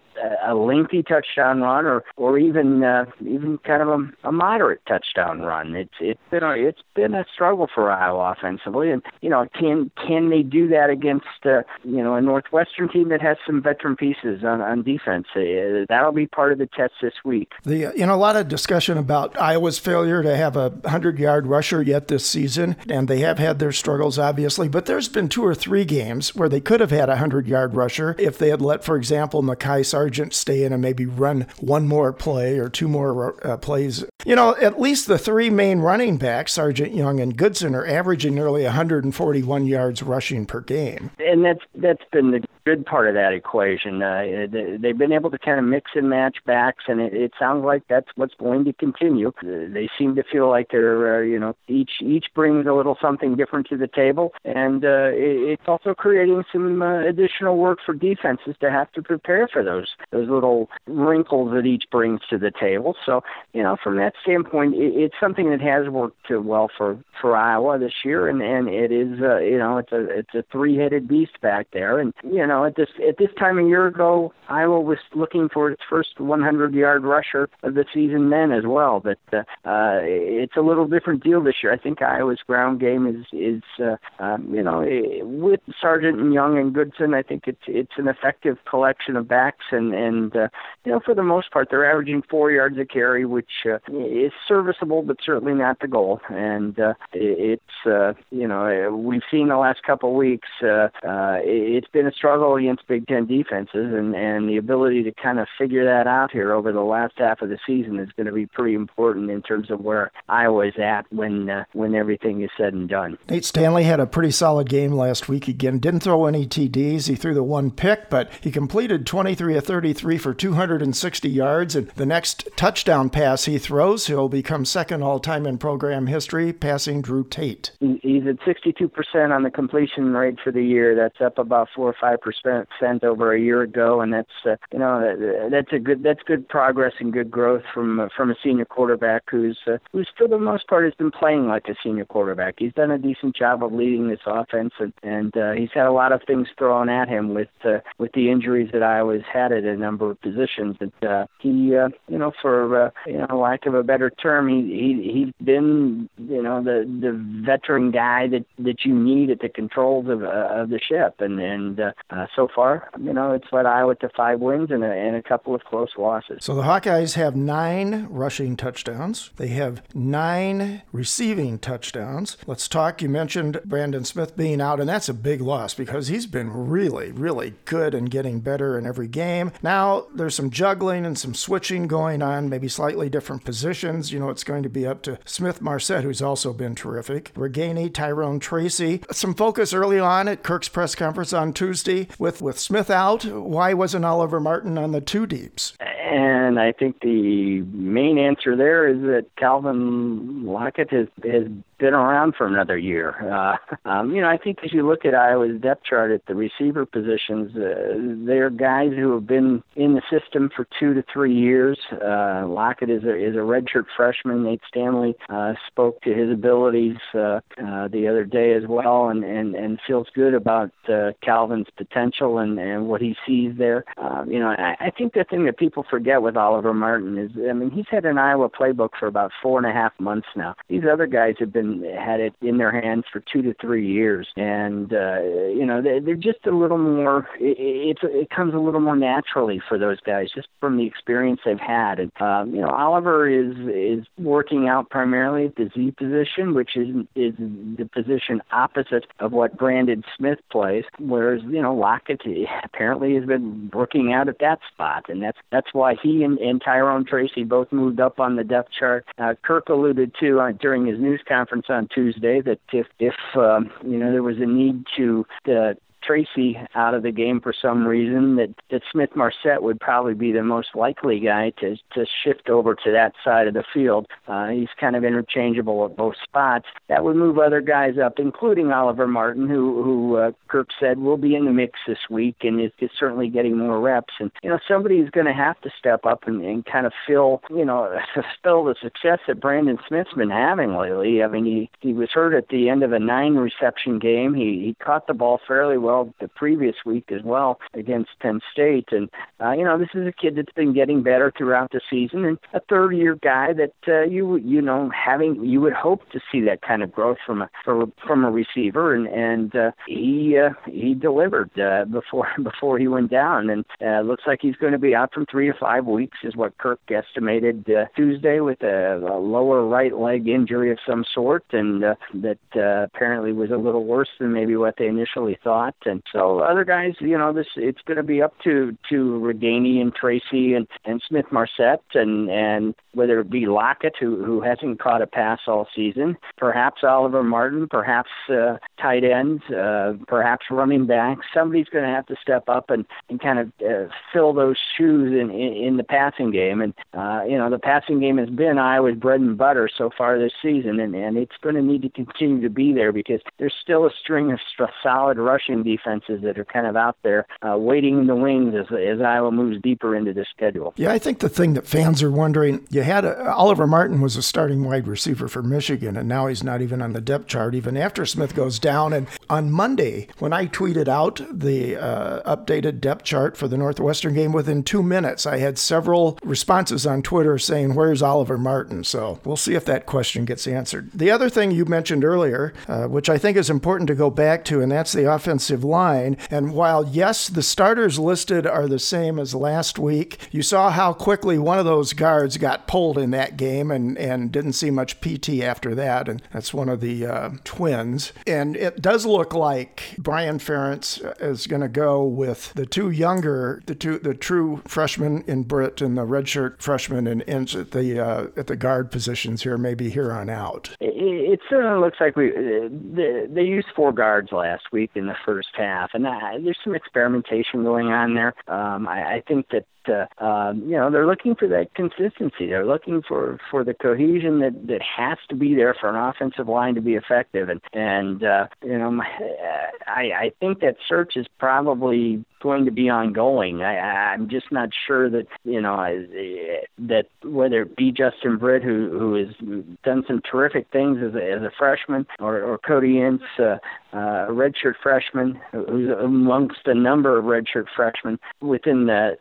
a lengthy touchdown run or or even uh, even kind of a, a moderate touchdown run. It's it's been a it's been a struggle for Iowa offensively, and you know can can they do that against uh, you know a Northwestern team that has some veteran pieces on on defense? Uh, that'll be part of the test this week. The you know a lot of discussion about Iowa's failure to have a hundred yard rusher yet this season, and they have had their struggles obviously, but there's been two or three games where they could have had a hundred yard rusher if they had let, for example, Mekhi Sargent stay in and maybe run one more play or two more uh, plays. You know, at least the three main running backs, Sargent, Young, and Goodson, are averaging nearly 141 yards rushing per game. And that's that's been the good part of that equation. Uh, they've been able to kind of mix and match backs, and it, it sounds like that's what's going to continue. They seem to feel like they're, uh, you know, each each brings a little something different to the table, and uh, it, it's also creating some uh, additional work for defenses to have to prepare for those those little wrinkles that each brings to the table. So, you know, from that standpoint, it, it's something that has worked well for for Iowa this year, and and it is, uh, you know, it's a it's a three headed beast back there, and you know know, at this at this time a year ago, Iowa was looking for its first 100-yard rusher of the season then as well. But uh, uh, it's a little different deal this year. I think Iowa's ground game is is uh, um, you know with Sargent and Young and Goodson. I think it's it's an effective collection of backs, and and uh, you know for the most part they're averaging four yards a carry, which uh, is serviceable, but certainly not the goal. And uh, it's uh, you know we've seen the last couple of weeks. Uh, uh, it's been a struggle struggle against Big Ten defenses, and and the ability to kind of figure that out here over the last half of the season is going to be pretty important in terms of where Iowa is at when uh, when everything is said and done. Nate Stanley had a pretty solid game last week again. Didn't throw any TDs. He threw the one pick, but he completed 23 of 33 for 260 yards. And the next touchdown pass he throws, he'll become second all time in program history, passing Drew Tate. He's at 62% on the completion rate for the year. That's up about four or five percent over a year ago, and that's uh, you know that's a good that's good progress and good growth from uh, from a senior quarterback who's uh, who's for the most part has been playing like a senior quarterback. He's done a decent job of leading this offense, and and uh, he's had a lot of things thrown at him with uh, with the injuries that Iowa's had at a number of positions. And uh, he uh, you know for uh, you know lack of a better term, he he he's been you know the the veteran guy that that you need at the controls of uh, of the ship, and and uh, uh, so far, you know, it's led Iowa to five wins and a, and a couple of close losses. So the Hawkeyes have nine rushing touchdowns. They have nine receiving touchdowns. Let's talk. You mentioned Brandon Smith being out, and that's a big loss because he's been really, really good and getting better in every game. Now there's some juggling and some switching going on, maybe slightly different positions. You know, it's going to be up to Smith Marsette, who's also been terrific. Ragaini, Tyrone Tracy. Some focus early on at Kirk's press conference on Tuesday with with Smith out. Why wasn't Oliver Martin on the two deeps? And I think the main answer there is that Calvin Lockett has has been around for another year. Uh, um, you know, I think as you look at Iowa's depth chart at the receiver positions, uh, they're guys who have been in the system for two to three years. Uh, Lockett is a is a redshirt freshman. Nate Stanley uh, spoke to his abilities uh, uh, the other day as well, and and and feels good about uh, Calvin's potential and and what he sees there. Uh, you know, I, I think the thing that people forget with Oliver Martin is, I mean, he's had an Iowa playbook for about four and a half months now. These other guys have been had it in their hands for two to three years, and uh, you know they're, just a little more. It, it it comes a little more naturally for those guys just from the experience they've had. And um, you know Oliver is is working out primarily at the Z position, which is is the position opposite of what Brandon Smith plays, whereas you know Lockett apparently has been working out at that spot, and that's that's why he and, and Tyrone Tracy both moved up on the depth chart. Uh, Kirk alluded to uh, during his news conference on Tuesday that if if um, you know there was a need to uh, Tracy out of the game for some reason, that that Smith Marsette would probably be the most likely guy to to shift over to that side of the field. Uh, he's kind of interchangeable at both spots. That would move other guys up, including Oliver Martin, who who uh, Kirk said will be in the mix this week and is, is certainly getting more reps. And you know, somebody's going to have to step up and, and kind of fill you know fill the success that Brandon Smith's been having lately. I mean, he he was hurt at the end of a nine reception game. He he caught the ball fairly well the previous week as well against Penn State, and uh, you know, this is a kid that's been getting better throughout the season and a third year guy that uh, you you know having you would hope to see that kind of growth from a from a receiver, and and uh, he uh, he delivered uh, before before he went down, and uh, looks like he's going to be out from three to five weeks, is what Kirk estimated uh, Tuesday with a, a lower right leg injury of some sort, and uh, that uh, apparently was a little worse than maybe what they initially thought, and so other guys, you know, this it's going to be up to to Ragaini and Tracy and and Smith Marsette, and and whether it be Lockett who who hasn't caught a pass all season, perhaps Oliver Martin, perhaps uh, tight ends, uh, perhaps running backs. Somebody's going to have to step up and, and kind of uh, fill those shoes in, in, in the passing game. And, uh, you know, the passing game has been Iowa's bread and butter so far this season, and, and it's going to need to continue to be there because there's still a string of solid rushing defenses that are kind of out there uh, waiting in the wings as, as Iowa moves deeper into the schedule. Yeah, I think the thing that fans are wondering, you had a, Oliver Martin was a starting wide receiver for Michigan, and now he's not even on the depth chart, even after Smith goes down. And on Monday, when I tweeted out the uh, updated depth chart for the Northwestern game, within two minutes, I had several responses on Twitter saying, Where's Oliver Martin? So we'll see if that question gets answered. The other thing you mentioned earlier, uh, which I think is important to go back to, and that's the offensive line. And while, yes, the starters listed are the same as last week, you saw how quickly one of those guards got pulled in that game and, and didn't see much PT after that. And that's one of the uh, twins. And it does look like Brian Ferentz is going to go with the two younger, the two, the true freshmen in Britt and the redshirt freshman in Ince at the uh, at the guard positions here, maybe here on out. It, it certainly looks like we uh, they, they used four guards last week in the first half, and uh, there's some experimentation going on there. Um, I, I think that uh, um, you know they're looking for that consistency. They're looking for for the cohesion that that has to be there for an offensive line to be effective. And and uh, you know my, I I think that search is probably going to be ongoing. I, I'm just not sure that you know I, that whether it be Justin Britt who who has done some terrific things as a, as a freshman or or Cody Ince. Uh, uh, a redshirt freshman who's amongst a number of redshirt freshmen within the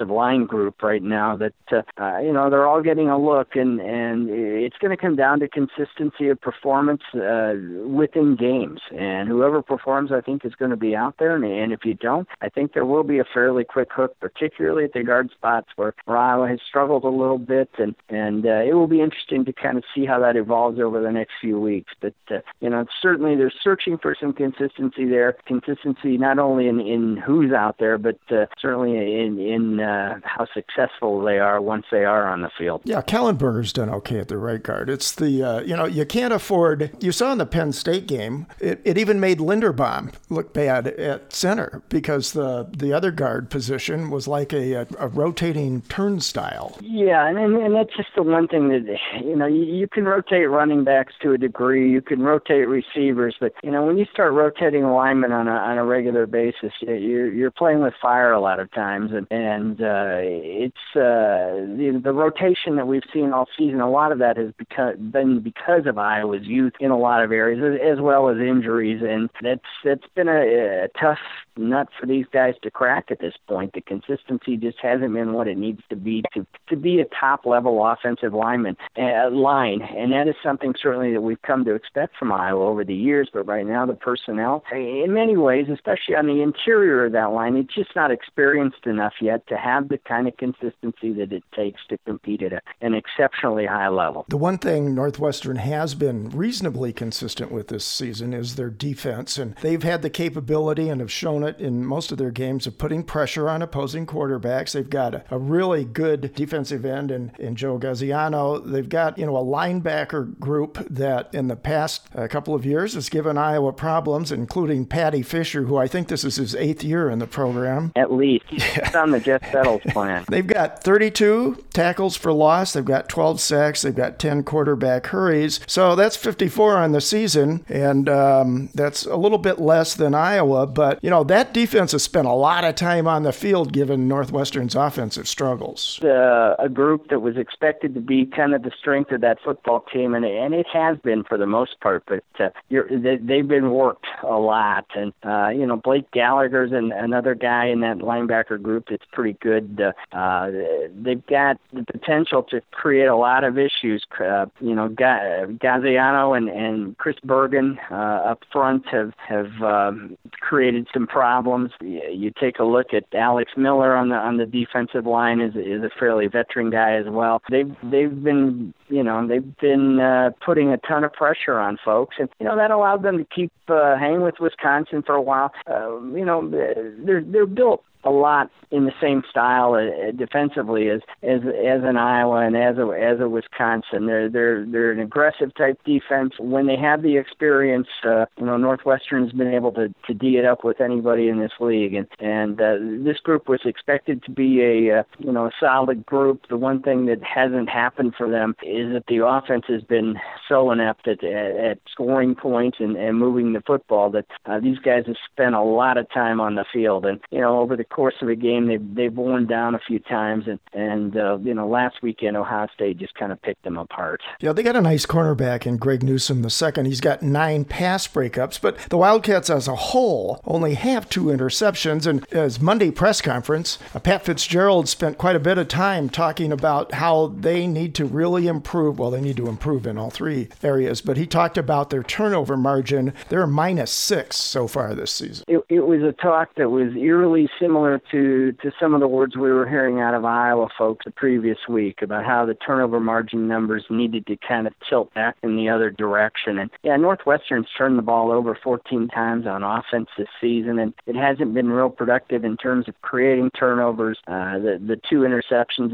offensive line group right now that uh, uh, you know they're all getting a look and and it's going to come down to consistency of performance uh, within games. And whoever performs I think is going to be out there. And, and if you don't I think there will be a fairly quick hook particularly at the guard spots where, where Iowa has struggled a little bit. And and uh, it will be interesting to kind of see how that evolves over the next few weeks. But uh, you know certainly they're searching for some consistency there. Consistency not only in, in who's out there, but uh, certainly in in uh, how successful they are once they are on the field. Yeah, Kallenberger's done okay at the right guard. It's the uh, you know you can't afford. You saw in the Penn State game, it, it even made Linderbaum look bad at center because the the other guard position was like a, a, a rotating turnstile. Yeah, and, and and that's just the one thing that you know you, you can rotate running backs to a degree. You can rotate receivers, but you know when you start rotating alignment on a on a regular basis, you're you're playing with fire a lot of times, and and uh, it's uh, the, the rotation that we've seen all season. A lot of that has because, been because of Iowa's youth in a lot of areas, as, as well as injuries, and that's that's been a, a tough nut for these guys to crack at this point. The consistency just hasn't been what it needs to be to to be a top level offensive lineman uh, line, and that is something certainly that we've come to expect from Iowa over the years. But right now, the personnel, in many ways, especially on the interior of that line, it's just not experienced enough yet to have the kind of consistency that it takes to compete at an exceptionally high level. The one thing Northwestern has been reasonably consistent with this season is their defense, and they've had the capability and have shown it in most of their games of putting pressure on opposing quarterbacks. They've got a, a really good defensive end in, in Joe Gaziano. They've got, you know, a linebacker group that in the past uh, couple of years has given Iowa problems, including Paddy Fisher, who I think this is his eighth year in the program. At least. He's yeah. on the Jeff Settles plan. They've got 32 tackles for loss. They've got 12 sacks. They've got 10 quarterback hurries. So that's 54 on the season, and um, that's a little bit less than Iowa. But, you know, that defense has spent a lot of time on the field given Northwestern's offensive struggles. Uh, a group that was expected to be kind of the strength of that football team, and, and it has been for the most part, but uh, you're, they, they've been worked a lot. And, uh, you know, Blake Gallagher's an, another guy in that linebacker group that's pretty good. Uh, they've got the potential to create a lot of issues. Uh, you know, Gaziano and, and Chris Bergin uh, up front have have um, created some problems. You take a look at Alex Miller on the on the defensive line is is a fairly veteran guy as well. They've they've been you know they've been uh, putting a ton of pressure on folks, and you know that allowed them to keep uh, hanging with Wisconsin for a while. Uh, you know they're they're built a lot in the same style uh, defensively as as as an Iowa and as a as a Wisconsin. They're they're they're an aggressive type defense. When they have the experience, uh, you know, Northwestern's been able to to d it up with anybody in this league, and and uh, this group was expected to be a uh, you know a solid group. The one thing that hasn't happened for them is that the offense has been so inept at at, at scoring points and and moving the football that uh, these guys have spent a lot of time on the field, and you know over the course of a game, they've they've worn down a few times, and and uh, you know last weekend Ohio State just kind of picked them apart. Yeah, they got a nice cornerback in Greg Newsome the second. He's got nine pass breakups, but the Wildcats as a whole only have two interceptions. And as Monday press conference, uh, Pat Fitzgerald spent quite a bit of time talking about how they need to really improve. Well, they need to improve in all three areas, but he talked about their turnover margin. They're minus six so far this season. It, it was a talk that was eerily similar similar to to some of the words we were hearing out of Iowa folks the previous week about how the turnover margin numbers needed to kind of tilt back in the other direction. And yeah, Northwestern's turned the ball over 14 times on offense this season, and it hasn't been real productive in terms of creating turnovers. Uh, the the two interceptions,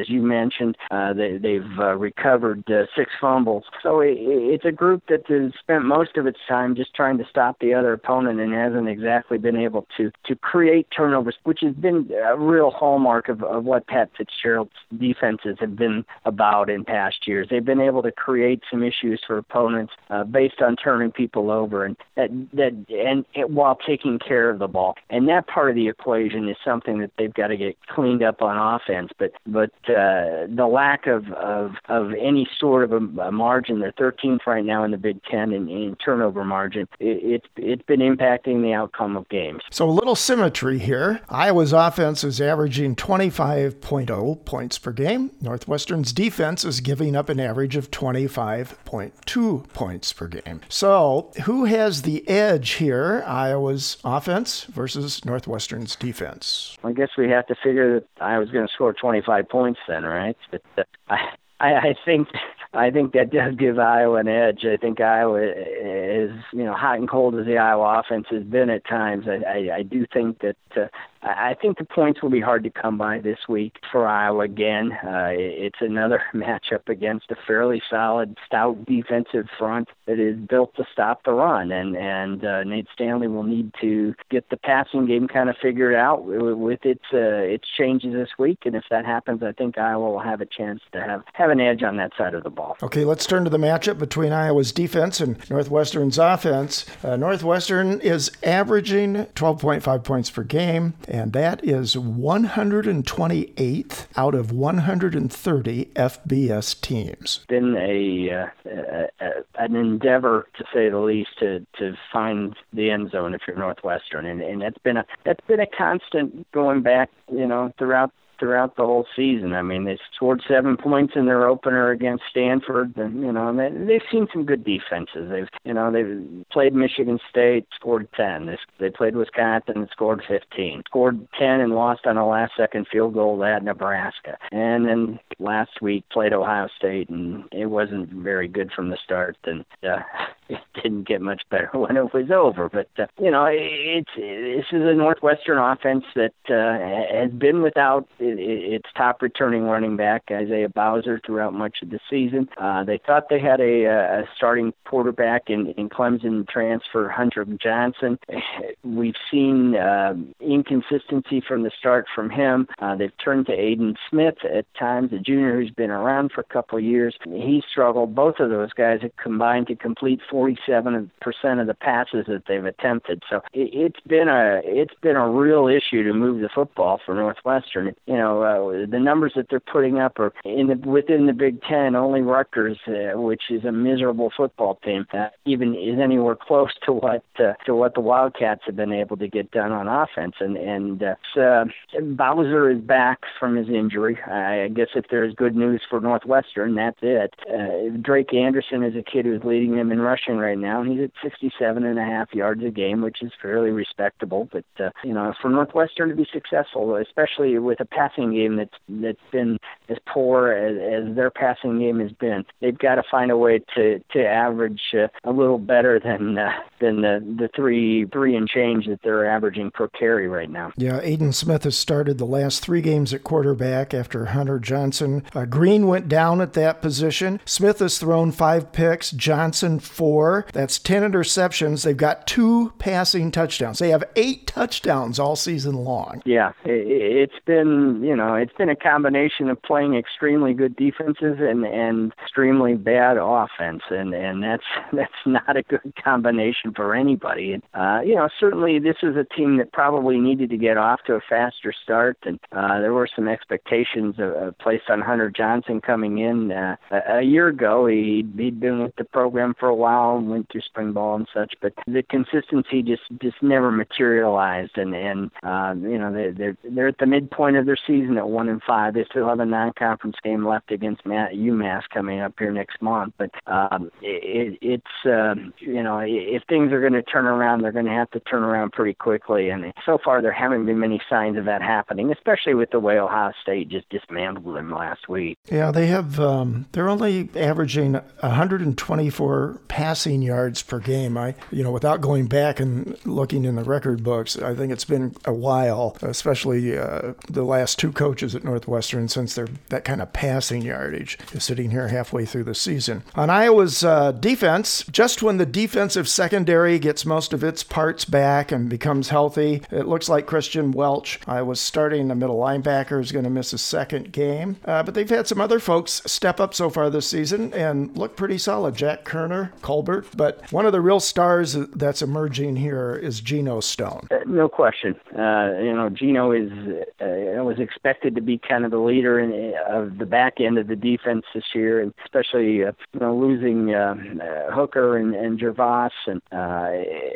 as you mentioned, uh, they, they've uh, recovered uh, six fumbles. So it, it's a group that has spent most of its time just trying to stop the other opponent and hasn't exactly been able to to create turnovers which has been a real hallmark of, of what Pat Fitzgerald's defenses have been about in past years. They've been able to create some issues for opponents uh, based on turning people over and that that and it, while taking care of the ball. And that part of the equation is something that they've got to get cleaned up on offense. But but uh, the lack of, of of any sort of a, a margin, they're 13th right now in the Big Ten in, in turnover margin. It, it's it's been impacting the outcome of games. So a little symmetry here. Iowa's offense is averaging 25.0 points per game. Northwestern's defense is giving up an average of 25.2 points per game. So, who has the edge here? Iowa's offense versus Northwestern's defense? I guess we have to figure that Iowa's going to score 25 points then, right? But uh, I, I think I think that does give Iowa an edge. I think Iowa is, you know, hot and cold as the Iowa offense has been at times. I, I, I do think that uh, I think the points will be hard to come by this week for Iowa again. Uh, it's another matchup against a fairly solid, stout defensive front that is built to stop the run, and and uh, Nate Stanley will need to get the passing game kind of figured out with its uh, its changes this week. And if that happens, I think Iowa will have a chance to have have an edge on that side of the ball. Okay, let's turn to the matchup between Iowa's defense and Northwestern's offense. Uh, Northwestern is averaging 12.5 points per game and that is 128th out of 130 FBS teams. Been a, uh, a, an endeavor to say the least to to find the end zone if you're Northwestern, and and that's been a that's been a constant going back, you know, throughout throughout the whole season. I mean, they scored seven points in their opener against Stanford. And, you know, they, they've seen some good defenses. They've, you know, they've played Michigan State, scored 10. They, they played Wisconsin scored 15. Scored 10 and lost on a last-second field goal at Nebraska. And then last week played Ohio State, and it wasn't very good from the start. And uh, it didn't get much better when it was over. But uh, you know, it's this is a Northwestern offense that uh, has been without its top returning running back Isaiah Bowser throughout much of the season. Uh, they thought they had a, a starting quarterback in, in Clemson transfer Hunter Johnson. We've seen uh, inconsistency from the start from him. Uh, they've turned to Aidan Smith at times, a junior who's been around for a couple of years. He struggled. Both of those guys have combined to complete 47% of the passes that they've attempted. So it, it's been a it's been a real issue to move the football for Northwestern. You know, uh, the numbers that they're putting up are in the within the Big Ten. Only Rutgers, uh, which is a miserable football team, uh, even is anywhere close to what uh, to what the Wildcats have been able to get done on offense. And and uh, so Bowser is back from his injury. I guess if there's good news for Northwestern, that's it. Uh, Drake Anderson is a kid who's leading them in rushing right now, and he's at 67 and a half yards a game, which is fairly respectable. But uh, you know, for Northwestern to be successful, especially with a passing game that's that's been as poor as, as their passing game has been, they've got to find a way to to average uh, a little better than uh, than the the three three and change that they're averaging per carry right now. Yeah, Aidan Smith has started the last three games at quarterback after Hunter Johnson. Uh, Green went down at that position. Smith has thrown five picks. Johnson four. That's ten interceptions. They've got two passing touchdowns. They have eight touchdowns all season long. Yeah, it's been you know it's been a combination of playing extremely good defenses and and extremely bad offense, and and that's that's not a good combination for anybody. And uh, you know certainly this is a team that probably needed to get off to a faster start, and uh, there were some expectations uh, placed on Hunter Johnson coming in uh, a, a year ago. He he'd been with the program for a while, went through spring ball and such, but the consistency just just never materialized. And and uh, you know they they're they're at the midpoint of their season at one and five. They still have a non-conference game left against UMass coming up here next month. But um, it, it's uh, you know if things are going to turn around, they're going to have to turn around pretty quickly. And so far there haven't been many signs of that happening, especially with the way Ohio State just dismantled them last week. Yeah, they have. Um, they're only averaging 124 passing yards per game. I, you know, without going back and looking in the record books, I think it's been a while, especially uh, the last two coaches at Northwestern, since they're that kind of passing yardage is sitting here halfway through the season. On Iowa's uh, defense, just when the defensive secondary gets most of its parts back and becomes healthy, it looks like Kristian Welch, Iowa's starting the middle linebacker, is going to miss a second game. Uh, but they've had some other folks step up so far this season and look pretty solid. Jack Koerner, Colbert, but one of the real stars that's emerging here is Geno Stone. Uh, no question. Uh, you know, Geno is uh, was expected to be kind of the leader in, of the back end of the defense this year, and especially uh, you know losing uh, uh, Hooker and, and Gervase, and uh,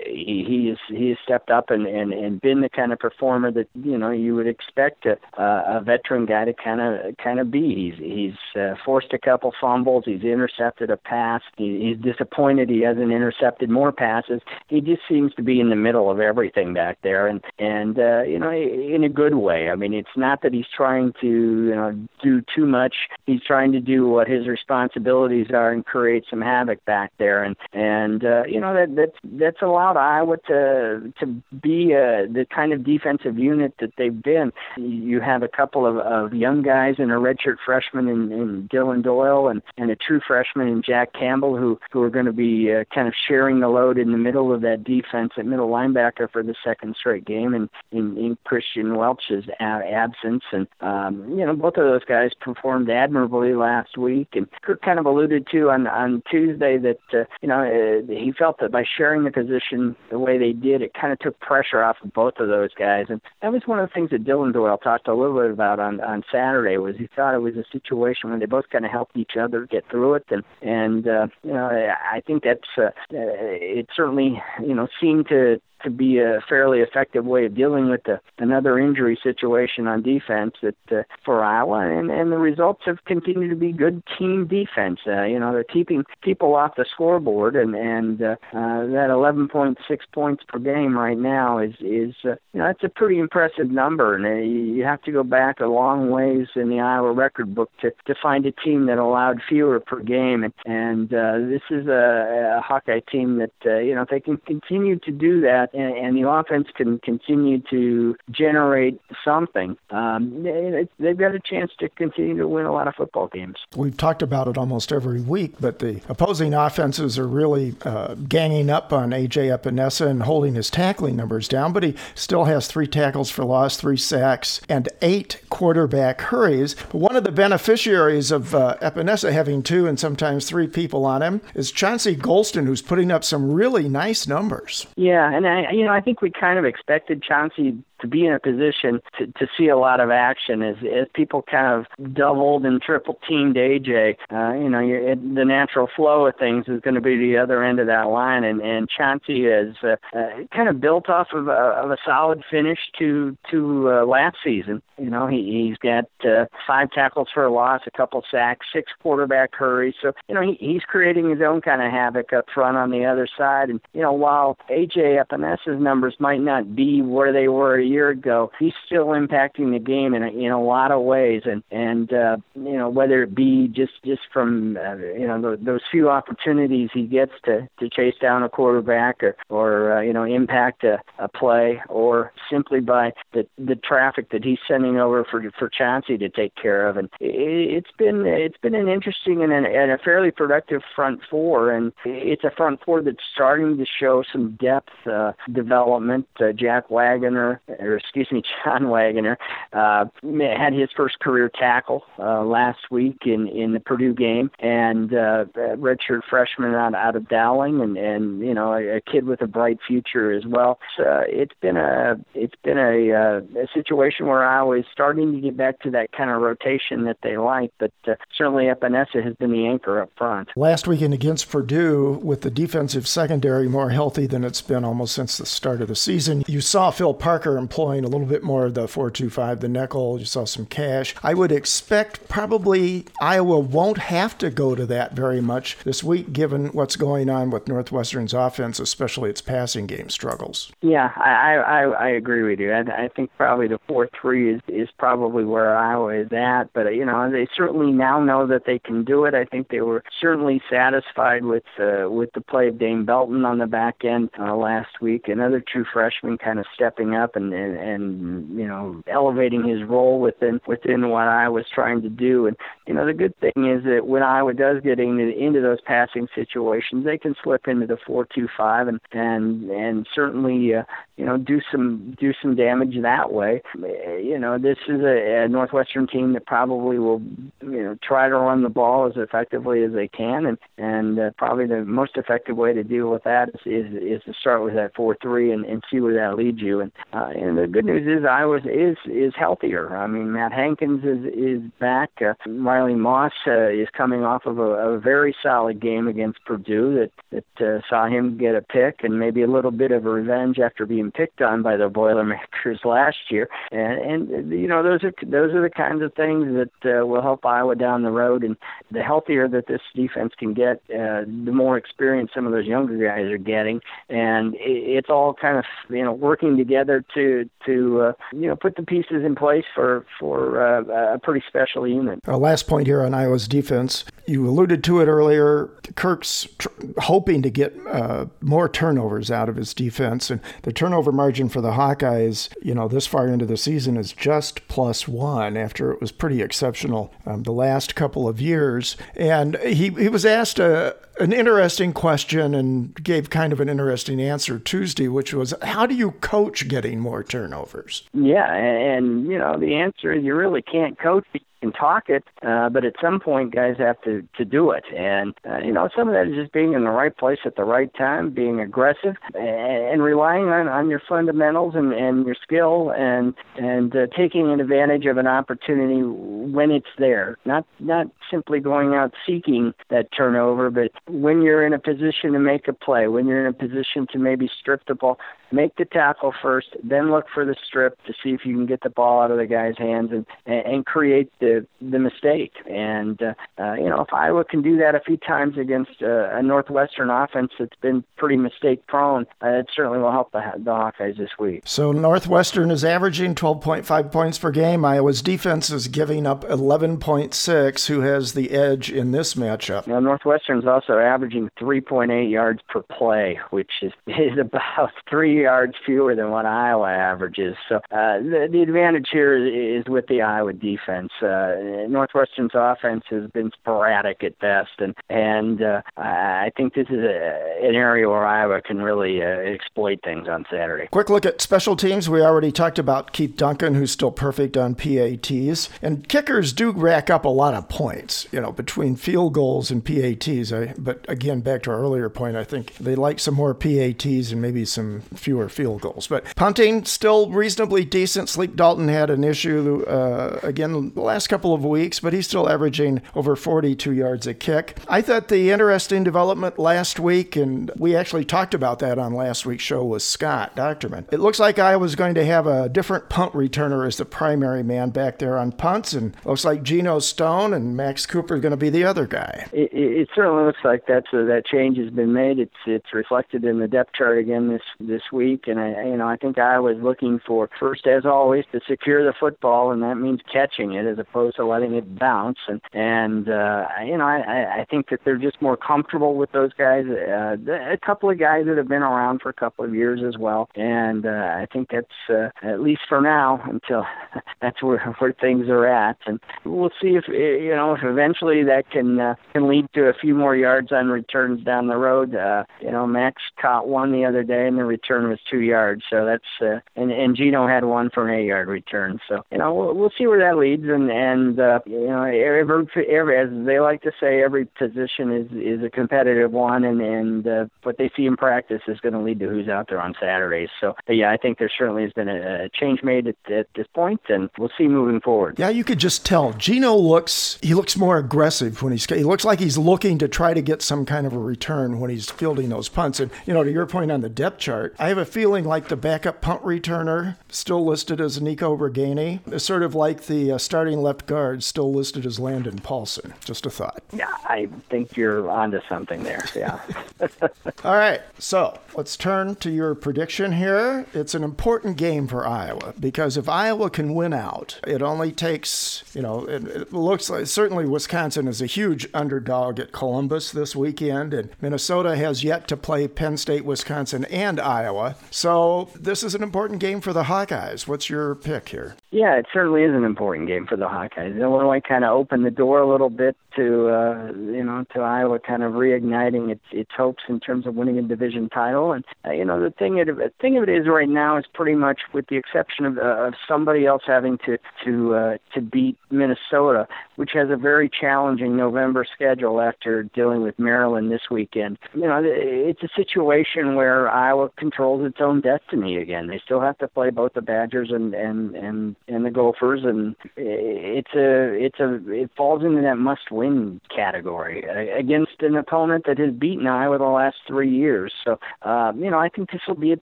he he has he has stepped up and, and and been the kind of performer that you know you would expect a, a veteran guy to kind of kind of be. He's he's uh, forced a couple fumbles. He's intercepted a pass. He, he's disappointed he hasn't intercepted more passes. He just seems to be in the middle of everything back there, and and uh, you know in a good way. I mean, it's not that he's trying to you know do too much. He's trying to do what his responsibilities are and create some havoc back there, and and uh, you know that that's that's allowed Iowa to to be uh, the kind of defensive unit that they've been. You have a couple of, of young guys and a redshirt freshman in, in Dillon Doyle and and a true freshman in Jack Campbell who who are going to be uh, kind of sharing the load in the middle of that defense at middle linebacker for the second straight game and in, in Kristian Welch's absence and um, you know both of those guys performed admirably last week and Kirk kind of alluded to on on Tuesday that uh, you know uh, he felt that by sharing the position the way they did it kind of took pressure off of both of those guys and that was one of the things that Dillon Doyle talked a little bit about on on Saturday was he thought it was a situation where they both kind of helped each other get through it and and uh, you know I think that's uh, it certainly you know seemed to to be a fairly effective way of dealing with the, another injury situation on defense that uh, for Iowa, and and the results have continued to be good team defense. Uh, you know, they're keeping people off the scoreboard, and and uh, uh, that 11.6 points per game right now is is uh, you know that's a pretty impressive number, and uh, you have to go back a long ways in the Iowa record book to to find a team that allowed fewer per game, and and uh, this is a, a Hawkeye team that uh, you know if they can continue to do that, and, and the offense can continue to generate something. Um, they, they've got a chance to continue to win a lot of football games. We've talked about it almost every week, but the opposing offenses are really uh, ganging up on AJ Epenesa and holding his tackling numbers down. But he still has three tackles for loss, three sacks, and eight quarterback hurries. But one of the beneficiaries of uh, Epenesa having two and sometimes three people on him is Chauncey Golston, who's putting up some really nice numbers. Yeah, and I, you know, I think we kind of expected Chauncey to be in a position to, to see a lot of action as as people kind of doubled and triple teamed AJ. Uh, you know, you, it, the natural flow of things is going to be the other end of that line, and and Chauncey has uh, uh, kind of built off of a, of a solid finish to to uh, last season. You know, he he's got uh, five tackles for a loss, a couple sacks, six quarterback hurries. So you know, he, he's creating his own kind of havoc up front on the other side. And you know, while AJ Epenesa's numbers might not be where they were year ago, he's still impacting the game in a, in a lot of ways. And and uh, you know whether it be just just from uh, you know the, those few opportunities he gets to to chase down a quarterback or or uh, you know impact a, a play, or simply by the the traffic that he's sending over for for Chauncey to take care of. And it, it's been it's been an interesting and, an, and a fairly productive front four, and it's a front four that's starting to show some depth uh, development. Uh, Jack Waggoner, or excuse me, John Waggoner, uh, had his first career tackle uh, last week in in the Purdue game, and uh, redshirt freshman out out of Dowling, and and you know a, a kid with a bright future as well. So it's been a it's been a, uh, a situation where I was starting to get back to that kind of rotation that they like, but uh, certainly Epenesa has been the anchor up front. Last weekend against Purdue, with the defensive secondary more healthy than it's been almost since the start of the season, you saw Phil Parker employing a little bit more of the 4-2-5, the nickel. You saw some cash. I would expect probably Iowa won't have to go to that very much this week, given what's going on with Northwestern's offense, especially its passing game struggles. Yeah, I I, I agree with you. I, I think probably the four three is is probably where Iowa is at. But you know, they certainly now know that they can do it. I think they were certainly satisfied with uh, with the play of Dane Belton on the back end uh, last week. Another true freshman kind of stepping up and, and and you know elevating his role within within what I was trying to do. And you know, the good thing is that when Iowa does get into into those passing situations, they can slip into the four two five and and and certainly uh, you know do some do some damage that way. You know, this is a, a Northwestern team that probably will you know try to run the ball as effectively as they can, and and uh, probably the most effective way to deal with that is is, is to start with that four three and, and see where that leads you. And uh, and the good news is Iowa is is healthier. I mean, Matt Hankins is is back. Uh, Riley Moss uh, is coming off of a, a very solid game against Purdue that that uh, saw him get a pick and maybe a little bit of a revenge after being picked on by the Boilermakers last year. And, and you know those are those are the kinds of things that uh, will help Iowa down the road. And the healthier that this defense can get, uh, the more experience some of those younger guys are getting. And it, it's all kind of you know working together to to uh, you know put the pieces in place for for uh, a pretty special unit. Our last point here on Iowa's defense, you alluded to it earlier. Kirk's tr- hoping to get uh, more turnovers out of his defense, and the turnover margin for the Hawkeyes, you know, this far into the season is just plus one after it was pretty exceptional um, the last couple of years. And he, he was asked a, an interesting question and gave kind of an interesting answer Tuesday, which was, how do you coach getting more turnovers? Yeah, and, you know, the answer is you really can't coach can talk it, uh, but at some point, guys have to to do it. And uh, you know, some of that is just being in the right place at the right time, being aggressive, and, and relying on, on your fundamentals and, and your skill, and and uh, taking advantage of an opportunity when it's there. Not not simply going out seeking that turnover, but when you're in a position to make a play, when you're in a position to maybe strip the ball, make the tackle first, then look for the strip to see if you can get the ball out of the guy's hands and and create the the mistake. And uh, uh, you know, if Iowa can do that a few times against uh, a Northwestern offense that's been pretty mistake prone, uh, it certainly will help the, the Hawkeyes this week. So Northwestern is averaging 12.5 points per game. Iowa's defense is giving up 11.6. Who has the edge in this matchup? Now, Northwestern's also averaging 3.8 yards per play, which is, is about three yards fewer than what Iowa averages. So uh, the, the advantage here is with the Iowa defense. Uh, Northwestern's offense has been sporadic at best, and and uh, I think this is a, an area where Iowa can really uh, exploit things on Saturday. Quick look at special teams. We already talked about Keith Duncan, who's still perfect on PATs, and kickers do rack up a lot of points. You know, between field goals and PATs. I, but again, back to our earlier point, I think they like some more PATs and maybe some fewer field goals. But punting still reasonably decent. Sleep Dalton had an issue uh, again the last couple of weeks, but he's still averaging over 42 yards a kick. I thought the interesting development last week, and we actually talked about that on last week's show with Scott Dochterman. It looks like I was going to have a different punt returner as the primary man back there on punts, and looks like Geno Stone and Max Cooper are going to be the other guy. It, it certainly looks like that's a, that change has been made. It's it's reflected in the depth chart again this this week, and I you know I think I was looking for first as always to secure the football, and that means catching it as opposed to letting it bounce. And and uh, you know I I think that they're just more comfortable with those guys. Uh, a couple of guys that have been around for a couple of years as well, and uh, I think that's uh, at least for now until that's where where things are at, and we'll see if you know if eventually that can uh, can lead to a few more yards on returns down the road. Uh, you know Max caught one the other day, and the return was two yards, so that's uh, and and Geno had one for an eight yard return. So you know we'll, we'll see where that leads, and and uh, you know every, every as they like to say, every position is is a competitive one, and and uh, what they see in practice is going to lead to who's out there on Saturdays. So yeah, I think there certainly has been a, a change made at, at this point, and we'll see moving forward. Yeah, you could just tell Geno looks he looks more aggressive when he's he looks like he's looking to try to get some kind of a return when he's fielding those punts. And you know, to your point on the depth chart, I have a feeling like the backup punt returner, still listed as Nico Ragaini, is sort of like the uh, starting left guard, still listed as Landan Paulsen. Just a thought. Yeah, I think you're onto something there. Yeah. All right, so let's turn to your prediction here. It's an important game for Iowa because if Iowa can win out, it only takes, you know, it, it looks like certainly Wisconsin is a huge underdog at Columbus this weekend, and Minnesota has yet to play Penn State, Wisconsin, and Iowa. So this is an important game for the Hawkeyes. What's your pick here? Yeah, it certainly is an important game for the Hawkeyes. Illinois kind of opened the door a little bit to, uh, you know, to Iowa kind of reigniting its its hopes in terms of winning a division title. And uh, you know, the thing of the thing of it is, right now is pretty much, with the exception of, uh, of somebody else having to to uh, to beat Minnesota, which has a very challenging November schedule after dealing with Maryland this weekend. You know, it's a situation where Iowa controls its own destiny again. They still have to play both the Badgers and and and and the Gophers, and it's a it's a it falls into that must-win category against an opponent that has beaten Iowa the last three years. So, uh, you know, I think this will be a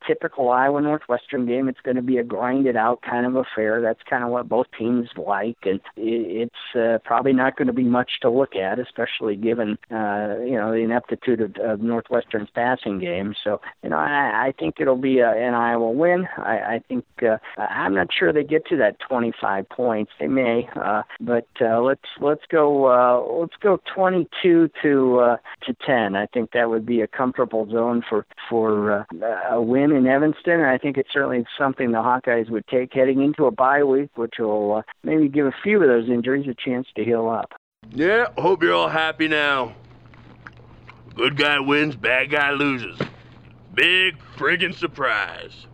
typical Iowa Northwestern game. It's going to be a grinded-out kind of affair. That's kind of what both teams like, and it's uh, probably not going to be much to look at, especially given uh, you know the ineptitude of, of Northwestern's passing game. So, you know, I, I think it'll be a, an Iowa win. I, I think uh, I'm not sure they get to that 25 points. They may, uh, but uh, let's let's go uh, let's go 22 to uh, to 10. I think that would be a comfortable zone for for uh, a win in Evanston. And I think it's certainly something the Hawkeyes would take heading into a bye week, which will uh, maybe give a few of those injuries a chance to heal up. Yeah, hope you're all happy now. Good guy wins, bad guy loses. Big friggin' surprise.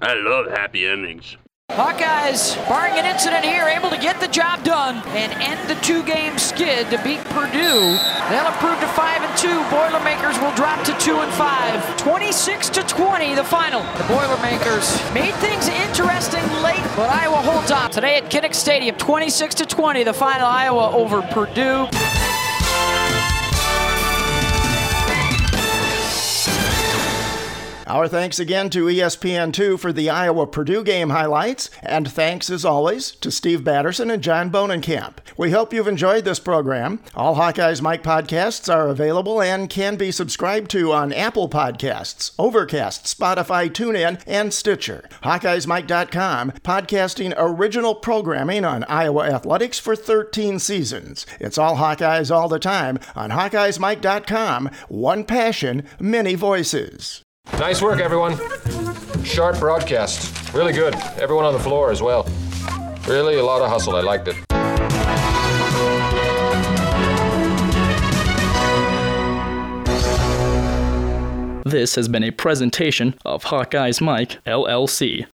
I love happy endings. Hawkeyes, barring an incident here, able to get the job done and end the two-game skid to beat Purdue. They'll improve to five and two. Boilermakers will drop to two and five. 26 to 20, the final. The Boilermakers made things interesting late, but Iowa holds on today at Kinnick Stadium. 26 to 20, the final. Iowa over Purdue. Our thanks again to ESPN2 for the Iowa Purdue game highlights, and thanks as always to Steve Batterson and John Bonenkamp. We hope you've enjoyed this program. All Hawkeyes Mike podcasts are available and can be subscribed to on Apple Podcasts, Overcast, Spotify, TuneIn, and Stitcher. HawkeyesMike.com, podcasting original programming on Iowa athletics for 13 seasons. It's all Hawkeyes all the time on HawkeyesMike.com. One passion, many voices. Nice work, everyone. Sharp broadcast. Really good. Everyone on the floor as well. Really a lot of hustle. I liked it. This has been a presentation of Hawkeyes Mike, LLC.